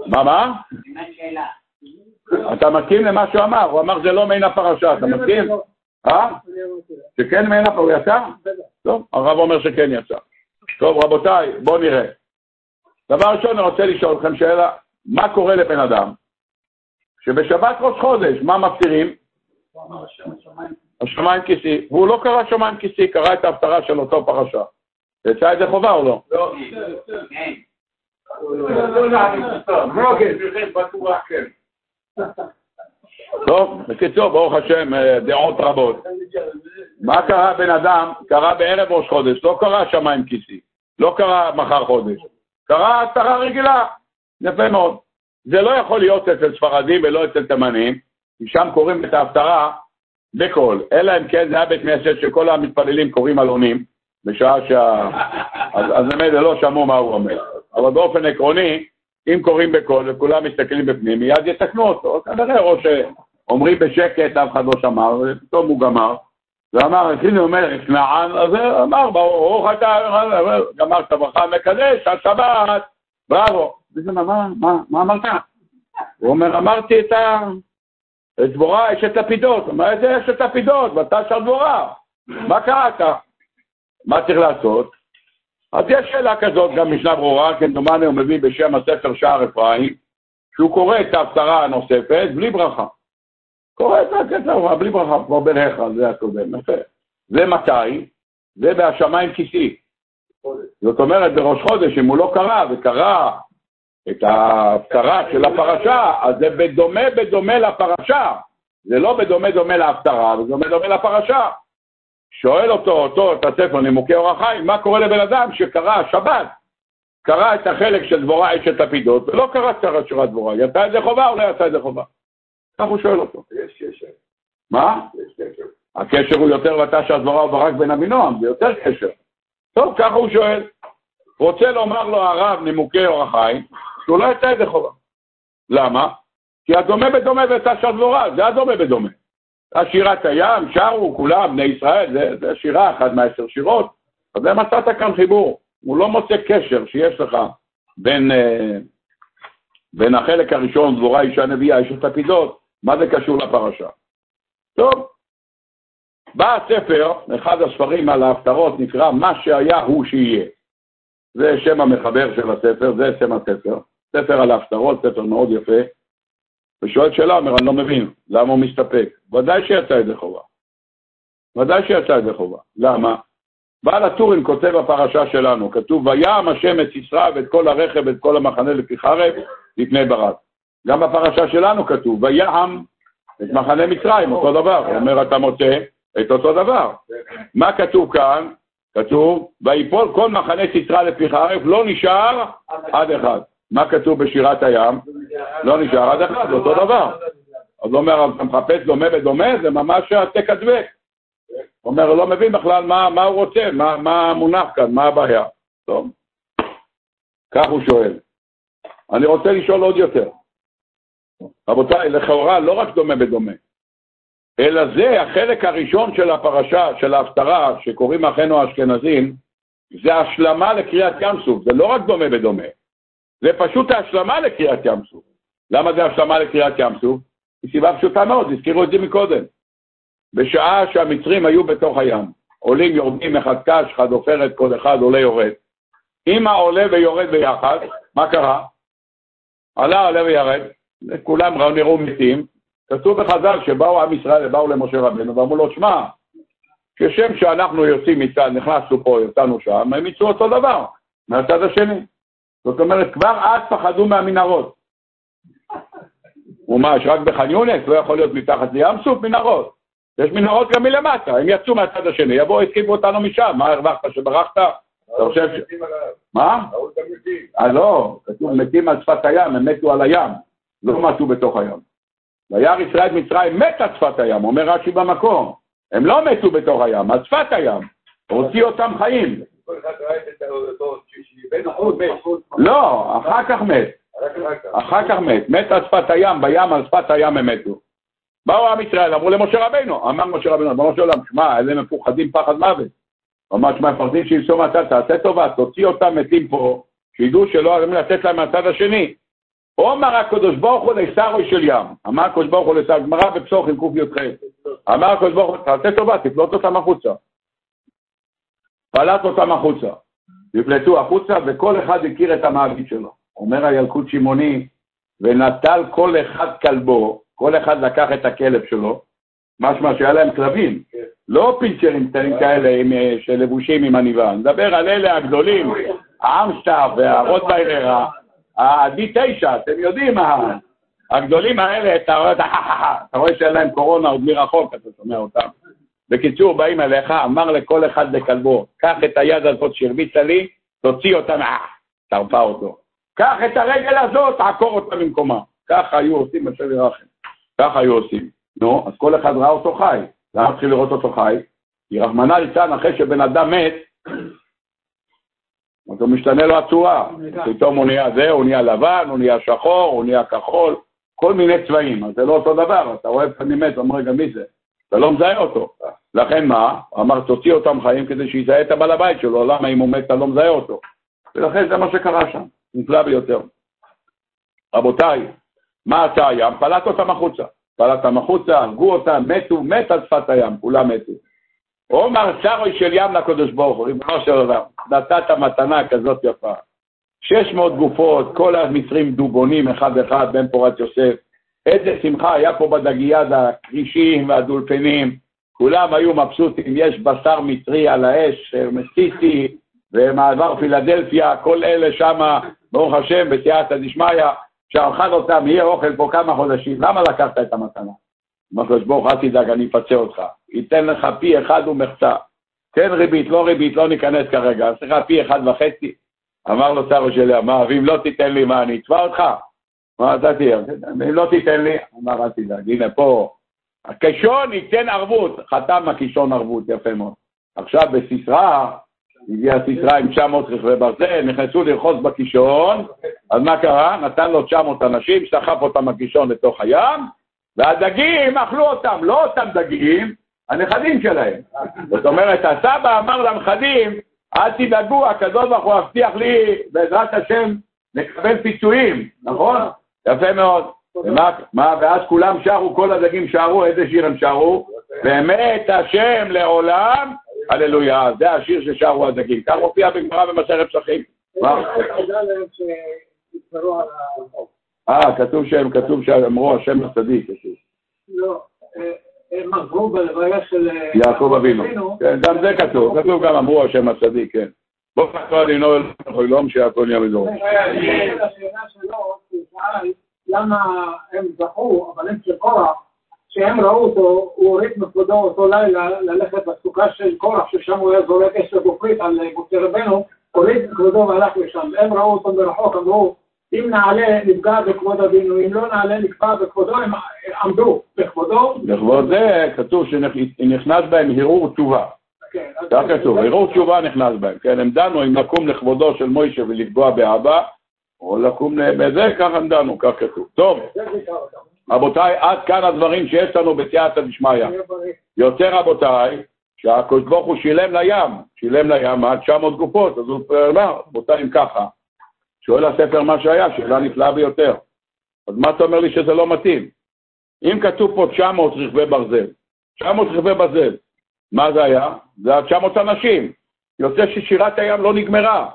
מה, מה? אתה מסכים למה שהוא אמר, הוא אמר זה לא מעין הפרשה, אתה מסכים? אה? שכן מעין הפרשה, הוא יצא? טוב, הרב אומר שכן יצא. טוב, רבותיי, בואו נראה. דבר ראשון, אני רוצה לשאול אתכם שאלה, מה קורה לבן אדם שבשבת ראש חודש, מה מפטירים? השמיים כיסי, והוא לא קרא שמיים כיסי, קרא את ההפטרה של אותו פרשה. יצא את זה חובה או לא? לא. טוב, בקיצור, ברוך השם, אה, דעות רבות. מה קרה בן אדם? קרה בערב ראש חודש, לא קרה שמיים כיסי, לא קרה מחר חודש, קרה הפטרה רגילה, יפה מאוד. זה לא יכול להיות אצל ספרדים ולא אצל תימנים, כי שם קוראים את ההפטרה בקול, אלא אם כן זה היה בית כנסת שכל המתפללים קוראים עלונים, בשעה שה... אז, אז באמת לא שמעו מה הוא אומר. אבל באופן עקרוני, אם קוראים בקול וכולם מסתכלים בפנים, מיד יתקנו אותו. כנראה או שאומרים בשקט, אף אחד לא שמע, ופתאום הוא גמר, ואמר, הנה אומר, כנען, אז הוא אמר, ברוך אתה, גמר את הברכה, מקדש, השבת, בראבו. וזה מה, מה, מה אמרת? הוא אומר, אמרתי את ה... את דבורה אשת לפידות. הוא אומר, איזה אשת לפידות? ואתה שר דבורה. מה קראת? מה צריך לעשות? אז יש שאלה כזאת, גם משנה ברורה, כמדומני הוא מביא בשם הספר שער אפרים, שהוא קורא את ההפטרה הנוספת בלי ברכה. קורא את הקטע, בלי ברכה, כבר בלהיכל, זה הקודם, יפה. זה מתי? זה בהשמיים כיסי. זאת אומרת, בראש חודש, אם הוא לא קרא, וקרא את ההפטרה של הפרשה, אז זה בדומה בדומה לפרשה. זה לא בדומה דומה להפטרה, זה דומה דומה לפרשה. שואל אותו, אותו, את הספר נימוקי אורח חיים, מה קורה לבן אדם שקרא שבת, קרא את החלק של דבורה אשת לפידות, ולא קרא את שירת דבורה, יצא את זה חובה או לא יצא את זה חובה? כך הוא שואל אותו. יש קשר. מה? יש קשר. הקשר הוא יותר ותשע דבורה וברק בן אבינועם, זה יותר קשר. טוב, ככה הוא שואל. רוצה לומר לו הרב נימוקי אורח חיים, שהוא לא יצא את זה חובה. למה? כי הדומה בדומה ותשע דבורה, זה הדומה בדומה. השירת הים, שרו כולם, בני ישראל, זה, זה שירה, אחת מהעשר שירות, אז זה מצאת כאן חיבור. הוא לא מוצא קשר שיש לך בין, אה, בין החלק הראשון, דבורה אישה נביאה, אשת לפידות, מה זה קשור לפרשה. טוב, בא הספר, אחד הספרים על ההפטרות נקרא מה שהיה הוא שיהיה. זה שם המחבר של הספר, זה שם הספר. ספר על ההפטרות, ספר מאוד יפה. ושואל שאלה, אומר, אני לא מבין, למה הוא מסתפק? ודאי שיצא ידי חובה. ודאי שיצא ידי חובה. למה? בעל הטורים כותב בפרשה שלנו, כתוב, ויעם השם את סיסרא ואת כל הרכב ואת כל המחנה לפי חרב לפני ברק. גם בפרשה שלנו כתוב, ויעם את מחנה מצרים, אותו דבר. הוא אומר, אתה מוצא את אותו דבר. מה כתוב כאן? כתוב, ויפול כל מחנה סיסרא לפי חרב, לא נשאר עד אחד. מה כתוב בשירת הים? לא נשאר עד אחד, זה אותו דבר. אז אומר, אתה מחפש דומה ודומה, זה ממש העתק הדבק. אומר, לא מבין בכלל מה, הוא רוצה, מה, מה מונח כאן, מה הבעיה. טוב, כך הוא שואל. אני רוצה לשאול עוד יותר. רבותיי, לכאורה לא רק דומה בדומה, אלא זה החלק הראשון של הפרשה, של ההפטרה, שקוראים אחינו האשכנזים, זה השלמה לקריאת ים סוף, זה לא רק דומה בדומה, זה פשוט ההשלמה לקריאת ים סוף. למה זה השלמה לקריאת ים סוף? מסיבה פשוטה מאוד, הזכירו את זה מקודם. בשעה שהמצרים היו בתוך הים, עולים, יורדים, אחד קש, אחד עופרת, כל אחד עולה, יורד. אם העולה ויורד ביחד, מה קרה? עלה, עולה וירד, כולם נראו מתים. כתוב בחז"ל שבאו עם ישראל, באו למשה רבנו ואמרו לו, שמע, כשם שאנחנו יוצאים מצד, נכנסנו פה, יצאנו שם, הם יצאו אותו דבר, מהצד השני. זאת אומרת, כבר אז פחדו מהמנהרות. ומה, יש רק בח'אן יונס? לא יכול להיות מתחת לים סוף מנהרות. יש מנהרות גם מלמטה, הם יצאו מהצד השני, יבואו, יתקיפו אותנו משם, מה הרווחת שברחת? אתה חושב ש... מה? אה, לא, כתוב מתים על שפת הים, הם מתו על הים, לא מתו בתוך הים. וירא ישראל את מצרים מת על שפת הים, אומר רש"י במקום. הם לא מתו בתוך הים, על שפת הים. הוציא אותם חיים. לא, אחר כך מת. אחר כך מת. מת על שפת הים, בים, על שפת הים הם מתו. באו עם ישראל, אמרו למשה רבינו, אמר משה רבינו, אמר של עולם, שמע, אלה מפוחדים פחד מוות. אמר, שמע, מפחדים שימסור מהצד, תעשה טובה, תוציא אותם מתים פה, שידעו שלא אמורים לתת להם מהצד השני. אומר הקדוש ברוך הוא לסרוי של ים, אמר הקדוש ברוך הוא לסרוי, גמרא בפסוחים קי"ח, אמר הקדוש ברוך הוא, תעשה טובה, תפלוט אותם החוצה. פלט אותם החוצה, נפלטו החוצה, וכל אחד הכיר את המעביד שלו. אומר הילקוט שמעוני, ונטל כל אחד כלבו, כל אחד לקח את הכלב שלו, משמע שהיה להם כלבים, לא פינצ'רים קטנים כאלה אה, שלבושים עם עניבה, אני מדבר על אלה הגדולים, האמסטאר והרוטוויילר, ה-D9, אתם יודעים, הגדולים האלה, אתה רואה שאין להם קורונה עוד מרחוק, אתה שומע אותם. בקיצור, באים אליך, אמר לכל אחד לכלבו, קח את היד הזאת שהרביצה לי, תוציא אותה, טרפה אותו. קח את הרגל הזאת, תעקור אותה ממקומה. ככה היו עושים השם ירחם. ככה היו עושים. נו, אז כל אחד ראה אותו חי. למה התחיל לראות אותו חי? כי רחמנא ליצלן, אחרי שבן אדם מת, אז הוא משתנה לו הצורה. פתאום הוא נהיה זה, הוא נהיה לבן, הוא נהיה שחור, הוא נהיה כחול, כל מיני צבעים. אז זה לא אותו דבר, אתה רואה פעמים מת, אומר, רגע, מי זה? אתה לא מזהה אותו. לכן מה? אמר, תוציא אותם חיים כדי שיזהה את הבעל הבית שלו, למה אם הוא מת אתה לא מזהה אותו? ולכן זה מה שקרה שם, נפלא ביותר. רבותיי, מה עשה הים? פלט אותם החוצה. פלט אותם החוצה, הרגו אותם, מתו, מת על שפת הים, כולם מתו. עומר שרוי של ים לקדוש ברוך הוא, ריבונו של עולם, נתת מתנה כזאת יפה. 600 גופות, כל המצרים דובונים אחד-אחד, בן פורת יוסף. איזה שמחה היה פה בדגיאד, הכרישים והדולפנים, כולם היו מבסוטים, יש בשר מצרי על האש, מסיסי ומעבר פילדלפיה, כל אלה שמה, ברוך השם, בסייעתא דשמיא, שאכל אותם, יהיה אוכל פה כמה חודשים, למה לקחת את המתנה? אמר לו, ברוך אל תדאג, אני אפצה אותך. ייתן לך פי אחד ומחצה. כן ריבית, לא ריבית, לא ניכנס כרגע, אז לך פי אחד וחצי. אמר לו שרו שלי, אמר, ואם לא תיתן לי, מה, אני אתבע אותך? מה, אתה תהיה, אם לא תיתן לי, אמר, אל תדאג, הנה פה, הקישון ייתן ערבות, חתם הקישון ערבות, יפה מאוד. עכשיו בסיסרא, הגיע סיסרא עם 900 רכבי ברזל, נכנסו לרחוץ בקישון, אז מה קרה? נתן לו 900 אנשים, סחף אותם הקישון לתוך הים, והדגים אכלו אותם, לא אותם דגים, הנכדים שלהם. זאת אומרת, הסבא אמר לנכדים, אל תדאגו, הקדוש ברוך הוא הבטיח לי, בעזרת השם, לקבל פיצויים, נכון? יפה מאוד. מה, ואז כולם שרו, כל הדגים שרו, איזה שיר הם שרו? באמת השם לעולם, הללויה. זה השיר ששרו הדגים. כך מופיע בגמרא במסכת פסחים. אה, כתוב שהם, כתוב שאמרו השם הצדיק. לא, הם עזרו בלוויה של אה, יעקב אבינו. כן, גם זה כתוב, כתוב גם אמרו השם הצדיק, כן. בוא נקרא לינו אל לא שהכל נהיה מדור. השאלה שלו, הוא שאל למה הם זכו, אבל הם של קורח, כשהם ראו אותו, הוא הוריד מכבודו אותו לילה ללכת לסוכה של קורח, ששם הוא היה זורק אש וגופרית על משה רבנו, הוריד מכבודו והלך לשם. הם ראו אותו מרחוק, אמרו, אם נעלה נפגע בכבוד אבינו, אם לא נעלה נפגע בכבודו, הם עמדו בכבודו. לכבוד זה כתוב שנכנס בהם הרהור תשובה. כן, כך כתוב, הרהור תשובה נכנס בהם. כן, הם דנו אם לקום לכבודו של מוישה ולפגוע באבא, או לקום בזה, ככה דנו, כך כתוב. טוב. רבותיי, עד כאן הדברים שיש לנו בסייעתא דשמיא. שיהיה בריא. יוצא רבותיי, שהקדוש ברוך הוא שילם לים, שילם לים עד 900 גופות, אז הוא אמר, רבותיי, אם ככה, שואל הספר מה שהיה, שאלה נפלאה ביותר. אז מה אתה אומר לי שזה לא מתאים? אם כתוב פה 900 רכבי ברזל, 900 רכבי ברזל, מה זה היה? זה היה 900 אנשים. יוצא ששירת הים לא נגמרה.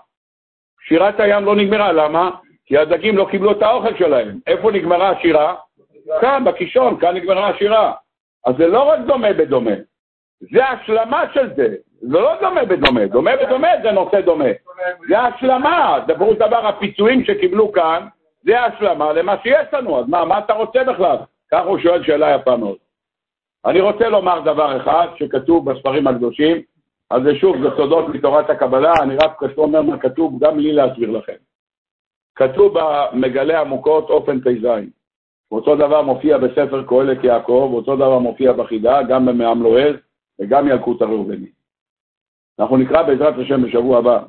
שירת הים לא נגמרה, למה? כי הדגים לא קיבלו את האוכל שלהם. איפה נגמרה השירה? כאן, בקישון, כאן נגמרה השירה. אז זה לא רק דומה בדומה, זה השלמה של זה. זה לא דומה בדומה, דומה בדומה זה נושא דומה. זה השלמה, זה ברור דבר, הפיצויים שקיבלו כאן, זה השלמה למה שיש לנו, אז מה, מה אתה רוצה בכלל? ככה הוא שואל שאלה יפה מאוד. אני רוצה לומר דבר אחד שכתוב בספרים הקדושים, אז זה שוב, זה סודות מתורת הקבלה, אני רק אומר מה כתוב, גם לי להסביר לכם. כתוב במגלה עמוקות אופן פ"ז. אותו דבר מופיע בספר קהלת יעקב, אותו דבר מופיע בחידה, גם במעם לועז וגם ילקוט הראובני. אנחנו נקרא בעזרת השם בשבוע הבא.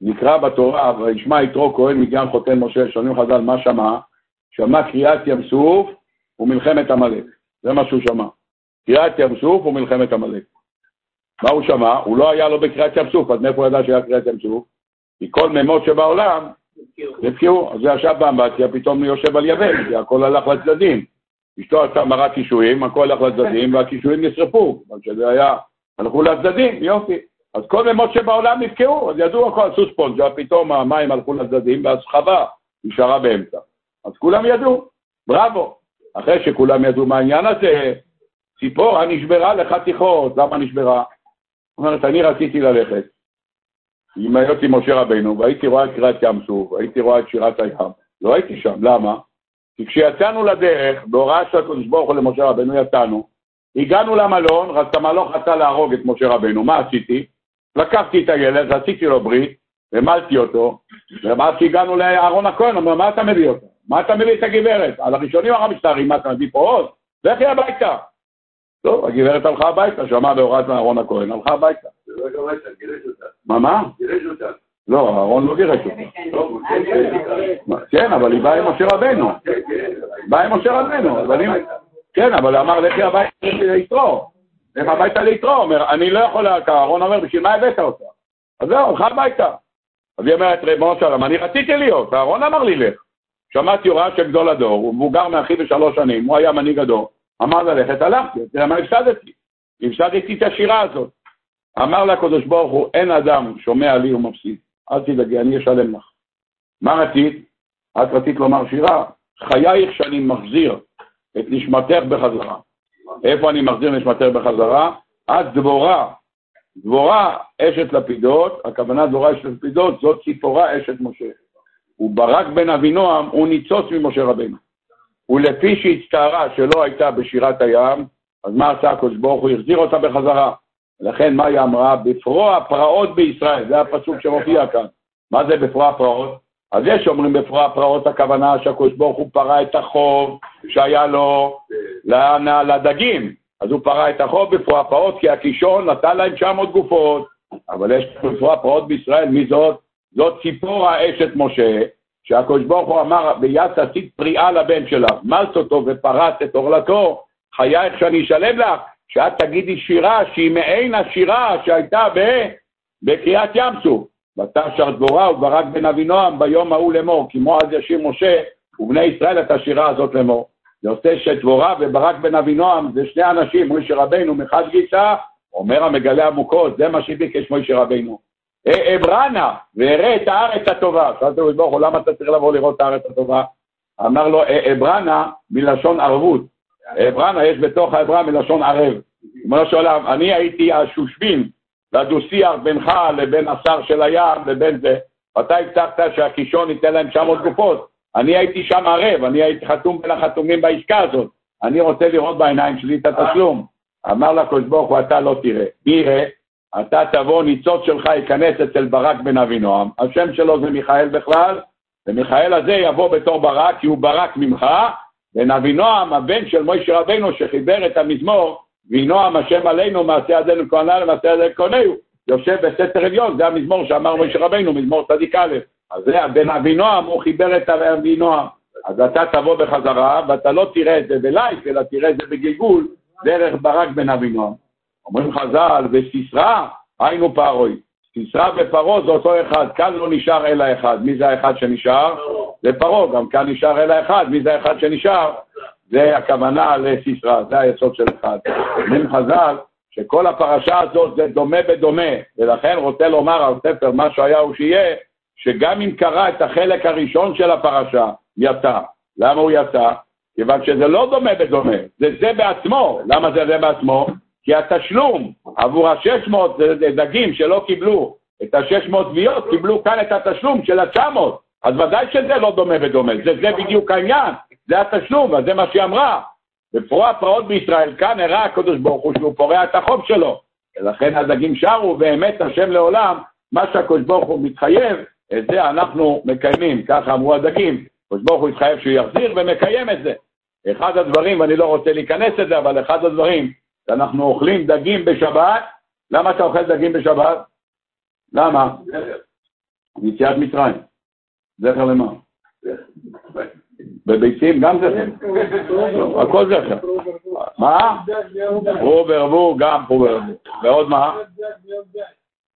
נקרא בתורה, וישמע יתרו כהן מגן חותן משה, שונים חז"ל, מה שמע? שמע קריאת ים סוף ומלחמת עמלק. זה מה שהוא שמע. קריאת ים סוף ומלחמת עמלק. מה הוא שמע? הוא לא היה לו בקריאת ים סוף, אז מאיפה הוא ידע שהיה קריאת ים סוף? כי כל מימות שבעולם נתקעו. אז הוא ישב באמבטיה, פתאום הוא יושב על יבש, כי הכל הלך לצדדים. אשתו עשתה מרת קישואים, הכל הלך לצדדים, והקישואים נשרפו. אבל שזה היה, הלכו לצדדים, יופי. אז כל מימות שבעולם נתקעו, אז ידעו הכל, סוס פונג'ה, פתאום המים הלכו לצדדים, והסחבה נשארה באמצע. אז כולם ידעו, בראבו. אחרי שכולם ידעו מה העניין הזה, ציפורה נשברה לחתיכות, למה נשברה? אומרת, אני רציתי ללכת עם היותי משה רבנו, והייתי רואה את קריאת ים סוף, הייתי רואה את שירת הים. לא הייתי שם, למה? כי כשיצאנו לדרך, בהוראה של הקדוש ברוך הוא למשה רבנו, יצאנו, הגענו למלון, אז המלון רצה להרוג את משה רבנו, מה עשיתי? לקחתי את הילד, עשיתי לו ברית, המלתי אותו, ואז כשהגענו לאהרון הכהן, אמר, מה אתה מביא אותו? מה אתה מביא את הגברת? על הראשונים הרב מסתערים, מה אתה מביא פה עוד? לכי הביתה. טוב, הגברת הלכה הביתה, שמעה בהוראת אהרון הכהן, הלכה הביתה. זה לא גירש אותה. מה, מה? גירש אותה. לא, אהרון לא גירש אותה. כן גירש אותה. כן, אבל היא באה עם משה רבנו. כן, כן. באה עם משה רבנו. כן, אבל אמר לכי הביתה ליתרו. לך הביתה ליתרו. אומר, אני לא יכול... אהרון אומר, בשביל מה הבאת אותה? אז זהו, הלכה הביתה. אז היא אומרת, ריבונו של עולם, אני רציתי להיות, אהרון אמר לי לך. שמעתי הוראה של גדול הדור, הוא מבוגר מאחי בשלוש שנים, הוא היה מנהיג הדור. אמר ללכת, הלכתי, תראה מה הפסדתי. הפסדתי את השירה הזאת. אמר לה הקדוש ברוך הוא, אין אדם שומע לי ומפסיד. אל תדאגי, אני אשלם לך. מה רצית? את רצית לומר שירה. חייך שאני מחזיר את נשמתך בחזרה. איפה אני מחזיר נשמתך בחזרה? את דבורה. דבורה אשת לפידות, הכוונה דבורה אשת לפידות, זאת ציפורה אשת משה. וברק בן אבינועם הוא ניצוץ ממשה רבנו. ולפי שהצטערה שלא הייתה בשירת הים, אז מה עשה הקדוש ברוך הוא? החזיר אותה בחזרה. לכן מה היא אמרה? בפרוע פרעות בישראל, זה הפסוק שמופיע כאן. מה זה בפרוע פרעות? אז יש שאומרים בפרוע פרעות הכוונה שהקדוש ברוך הוא פרע את החוב שהיה לו לדגים. אז הוא פרע את החוב בפרוע פרעות כי הקישון נתן להם 900 גופות. אבל יש בפרוע פרעות בישראל, מי זאת? זאת ציפורה אשת משה, שהקדוש ברוך הוא אמר, ביד תעשית פריאה לבן שלך, מלת אותו ופרט את עורלתו, חייך שאני אשלם לך, שאת תגידי שירה שהיא מעין השירה שהייתה ב... בקריאת ים סוף. ותשר דבורה וברק בן אבינועם ביום ההוא לאמור, כמו אז ישיר משה ובני ישראל את השירה הזאת לאמור. זה עושה שדבורה וברק בן אבינועם זה שני אנשים, מוישה רבנו מחד גיסא, אומר המגלה עמוקות, זה מה שביקש מוישה רבנו. אברנה, ואראה את הארץ הטובה. שאלתי לו, ברוך הוא, למה אתה צריך לבוא לראות את הארץ הטובה? אמר לו, אברנה מלשון ערבות. עברנה, יש בתוך העברה מלשון ערב. ריבונו של עולם, אני הייתי השושבין לדו-שיח בינך לבין השר של הים לבין זה. אתה הבטחת שהקישון ייתן להם 900 גופות. אני הייתי שם ערב, אני הייתי חתום בין החתומים בעסקה הזאת. אני רוצה לראות בעיניים שלי את התשלום. אמר לקדוש ברוך הוא, אתה לא תראה. מי יראה? אתה תבוא, ניצוץ שלך ייכנס אצל ברק בן אבינועם. השם שלו זה מיכאל בכלל, ומיכאל הזה יבוא בתור ברק, כי הוא ברק ממך, בן אבינועם, הבן של מוישה רבנו, שחיבר את המזמור, וינועם השם עלינו, מעשה ידינו כהנה למעשה ידינו כהנהו, יושב בסתר עליון, זה המזמור שאמר מוישה רבנו, מזמור צדיק א', אז זה הבן אבינועם, הוא חיבר את אבינועם. אז אתה תבוא בחזרה, ואתה לא תראה את זה בלייק, אלא תראה את זה בגלגול, דרך ברק בן אבינועם. אומרים חז"ל, וסיסרא, היינו פרוי. סיסרא ופרעה זה אותו אחד, כאן לא נשאר אלא אחד. מי זה האחד שנשאר? זה פרעה, גם כאן נשאר אלא אחד. מי זה האחד שנשאר? זה הכוונה לסיסרא, זה היסוד של אחד. אומרים חז"ל, שכל הפרשה הזאת זה דומה בדומה, ולכן רוצה לומר על ספר מה שהיה הוא שיהיה, שגם אם קרא את החלק הראשון של הפרשה, יצא. למה הוא יצא? כיוון שזה לא דומה בדומה, זה זה בעצמו. למה זה זה בעצמו? כי התשלום עבור ה-600 דגים שלא קיבלו את ה-600 תביעות, קיבלו כאן את התשלום של ה-900. אז ודאי שזה לא דומה בדומה, זה, זה בדיוק העניין, זה התשלום, אז זה מה שהיא אמרה. בפרוע פרעות בישראל, כאן הראה הקדוש ברוך הוא שהוא פורע את החוב שלו. ולכן הדגים שרו, באמת השם לעולם, מה שהקדוש ברוך הוא מתחייב, את זה אנחנו מקיימים, ככה אמרו הדגים. הקדוש ברוך הוא התחייב שהוא יחזיר ומקיים את זה. אחד הדברים, ואני לא רוצה להיכנס לזה, אבל אחד הדברים, שאנחנו אוכלים דגים בשבת, למה אתה אוכל דגים בשבת? למה? יציאת מצרים. זכר למה? בביצים גם זכר. הכל זכר. מה? פרו ורבו, גם פרו ורבו. ועוד מה?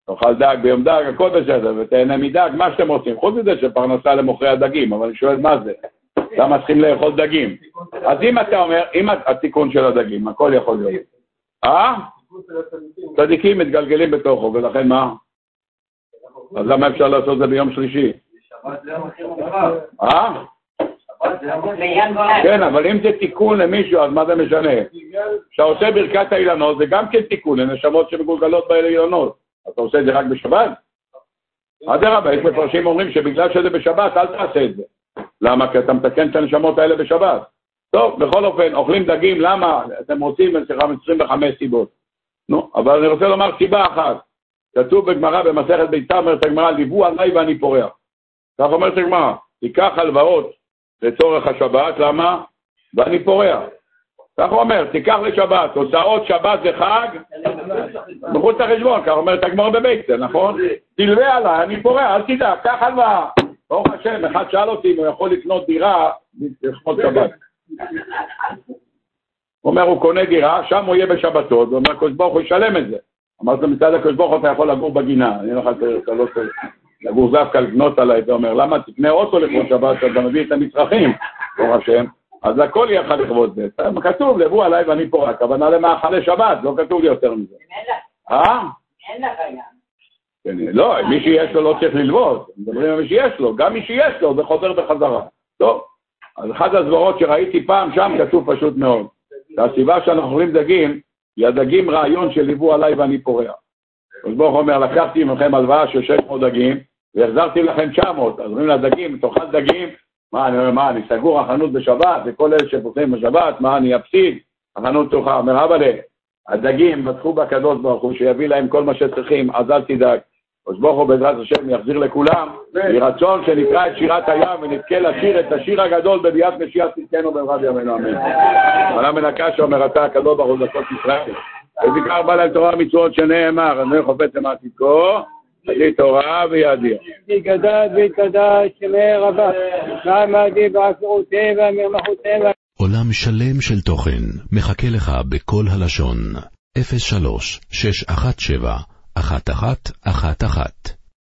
תאכל דג ביום דג, הכל בסדר, ותהנה מדג, מה שאתם רוצים. חוץ מזה שפרנסה למוכרי הדגים, אבל אני שואל מה זה? למה צריכים לאכול דגים? אז אם אתה אומר, אם התיקון של הדגים, הכל יכול להיות. אה? צדיקים מתגלגלים בתוכו, ולכן מה? אז למה אפשר לעשות את זה ביום שלישי? אה? כן, אבל אם זה תיקון למישהו, אז מה זה משנה? כשאתה עושה ברכת האילנות, זה גם כן תיקון לנשמות שמגולגלות באילנות. אתה עושה את זה רק בשבת? אדרבה, יש מפרשים אומרים שבגלל שזה בשבת, אל תעשה את זה. למה? כי אתה מתקן את הנשמות האלה בשבת. טוב, בכל אופן, אוכלים דגים, למה? אתם רוצים, יש לכם 25 סיבות. נו, אבל אני רוצה לומר סיבה אחת. כתוב בגמרא, במסכת ביתר, אומרת הגמרא, ליוו עליי ואני פורח. כך אומרת הגמרא, תיקח הלוואות לצורך השבת, למה? ואני פורח. כך הוא אומר, תיקח לשבת, הוצאות שבת זה חג, מחוץ לחשבון, כך אומרת הגמרא בביתר, נכון? תלווה עליי, אני פורח, אל תדאג, קח הלוואה. ברוך השם, אחד שאל אותי אם הוא יכול לקנות דירה לכבוד שבת. הוא אומר, הוא קונה דירה, שם הוא יהיה בשבתות, ואומר, הקדוש ברוך הוא ישלם את זה. אמרת, מצד הקדוש ברוך הוא אתה יכול לגור בגינה, אני לך, אתה לא צריך לגור דווקא לבנות עליי, אתה אומר, למה תקנה אוטו לכבוד שבת, אתה מביא את המצרכים, ברוך השם, אז הכל יהיה לך לכבוד זה. כתוב, לבוא עליי ואני פה, הכוונה למאכלי שבת, לא כתוב לי יותר מזה. אה? אין לך גם. כן, לא, מי שיש לו לא צריך ללוות, מדברים על מי שיש לו, גם מי שיש לו זה חוזר בחזרה. טוב, אז אחת הסברות שראיתי פעם שם כתוב פשוט מאוד. והסיבה שאנחנו אוכלים דגים, היא הדגים רעיון של ליוו עליי ואני פורע. אז ברוך אומר, לקחתי ממכם הלוואה של 600 דגים, והחזרתי לכם 900, אז אומרים לדגים, תאכל דגים, מה, אני אומר, מה, אני סגור החנות בשבת, וכל אלה שפותחים בשבת, מה, אני אפסיד? החנות פתוחה. אומר, אבא הדגים בטחו בקדוש ברוך הוא, שיביא להם כל מה שצריכים, אז אל תדאג. אז ברוך הוא בעזרת השם יחזיר לכולם, יהי רצון שנקרא את שירת הים ונזכה לשיר את השיר הגדול בביאת משיח צדקנו במרד ימינו אמן. מנה מנקה שאומר אתה הקדוש ברוך הוא זכות ישראל. ובעיקר בא להם תורה ומצוות שנאמר, אני חופץ למעתיקו, לי תורה וידיר. יגדל ויתקדש שמי רבה, מעמדי בעשירותי והמרמחותי עולם שלם של תוכן מחכה לך בכל הלשון, 03 617 1111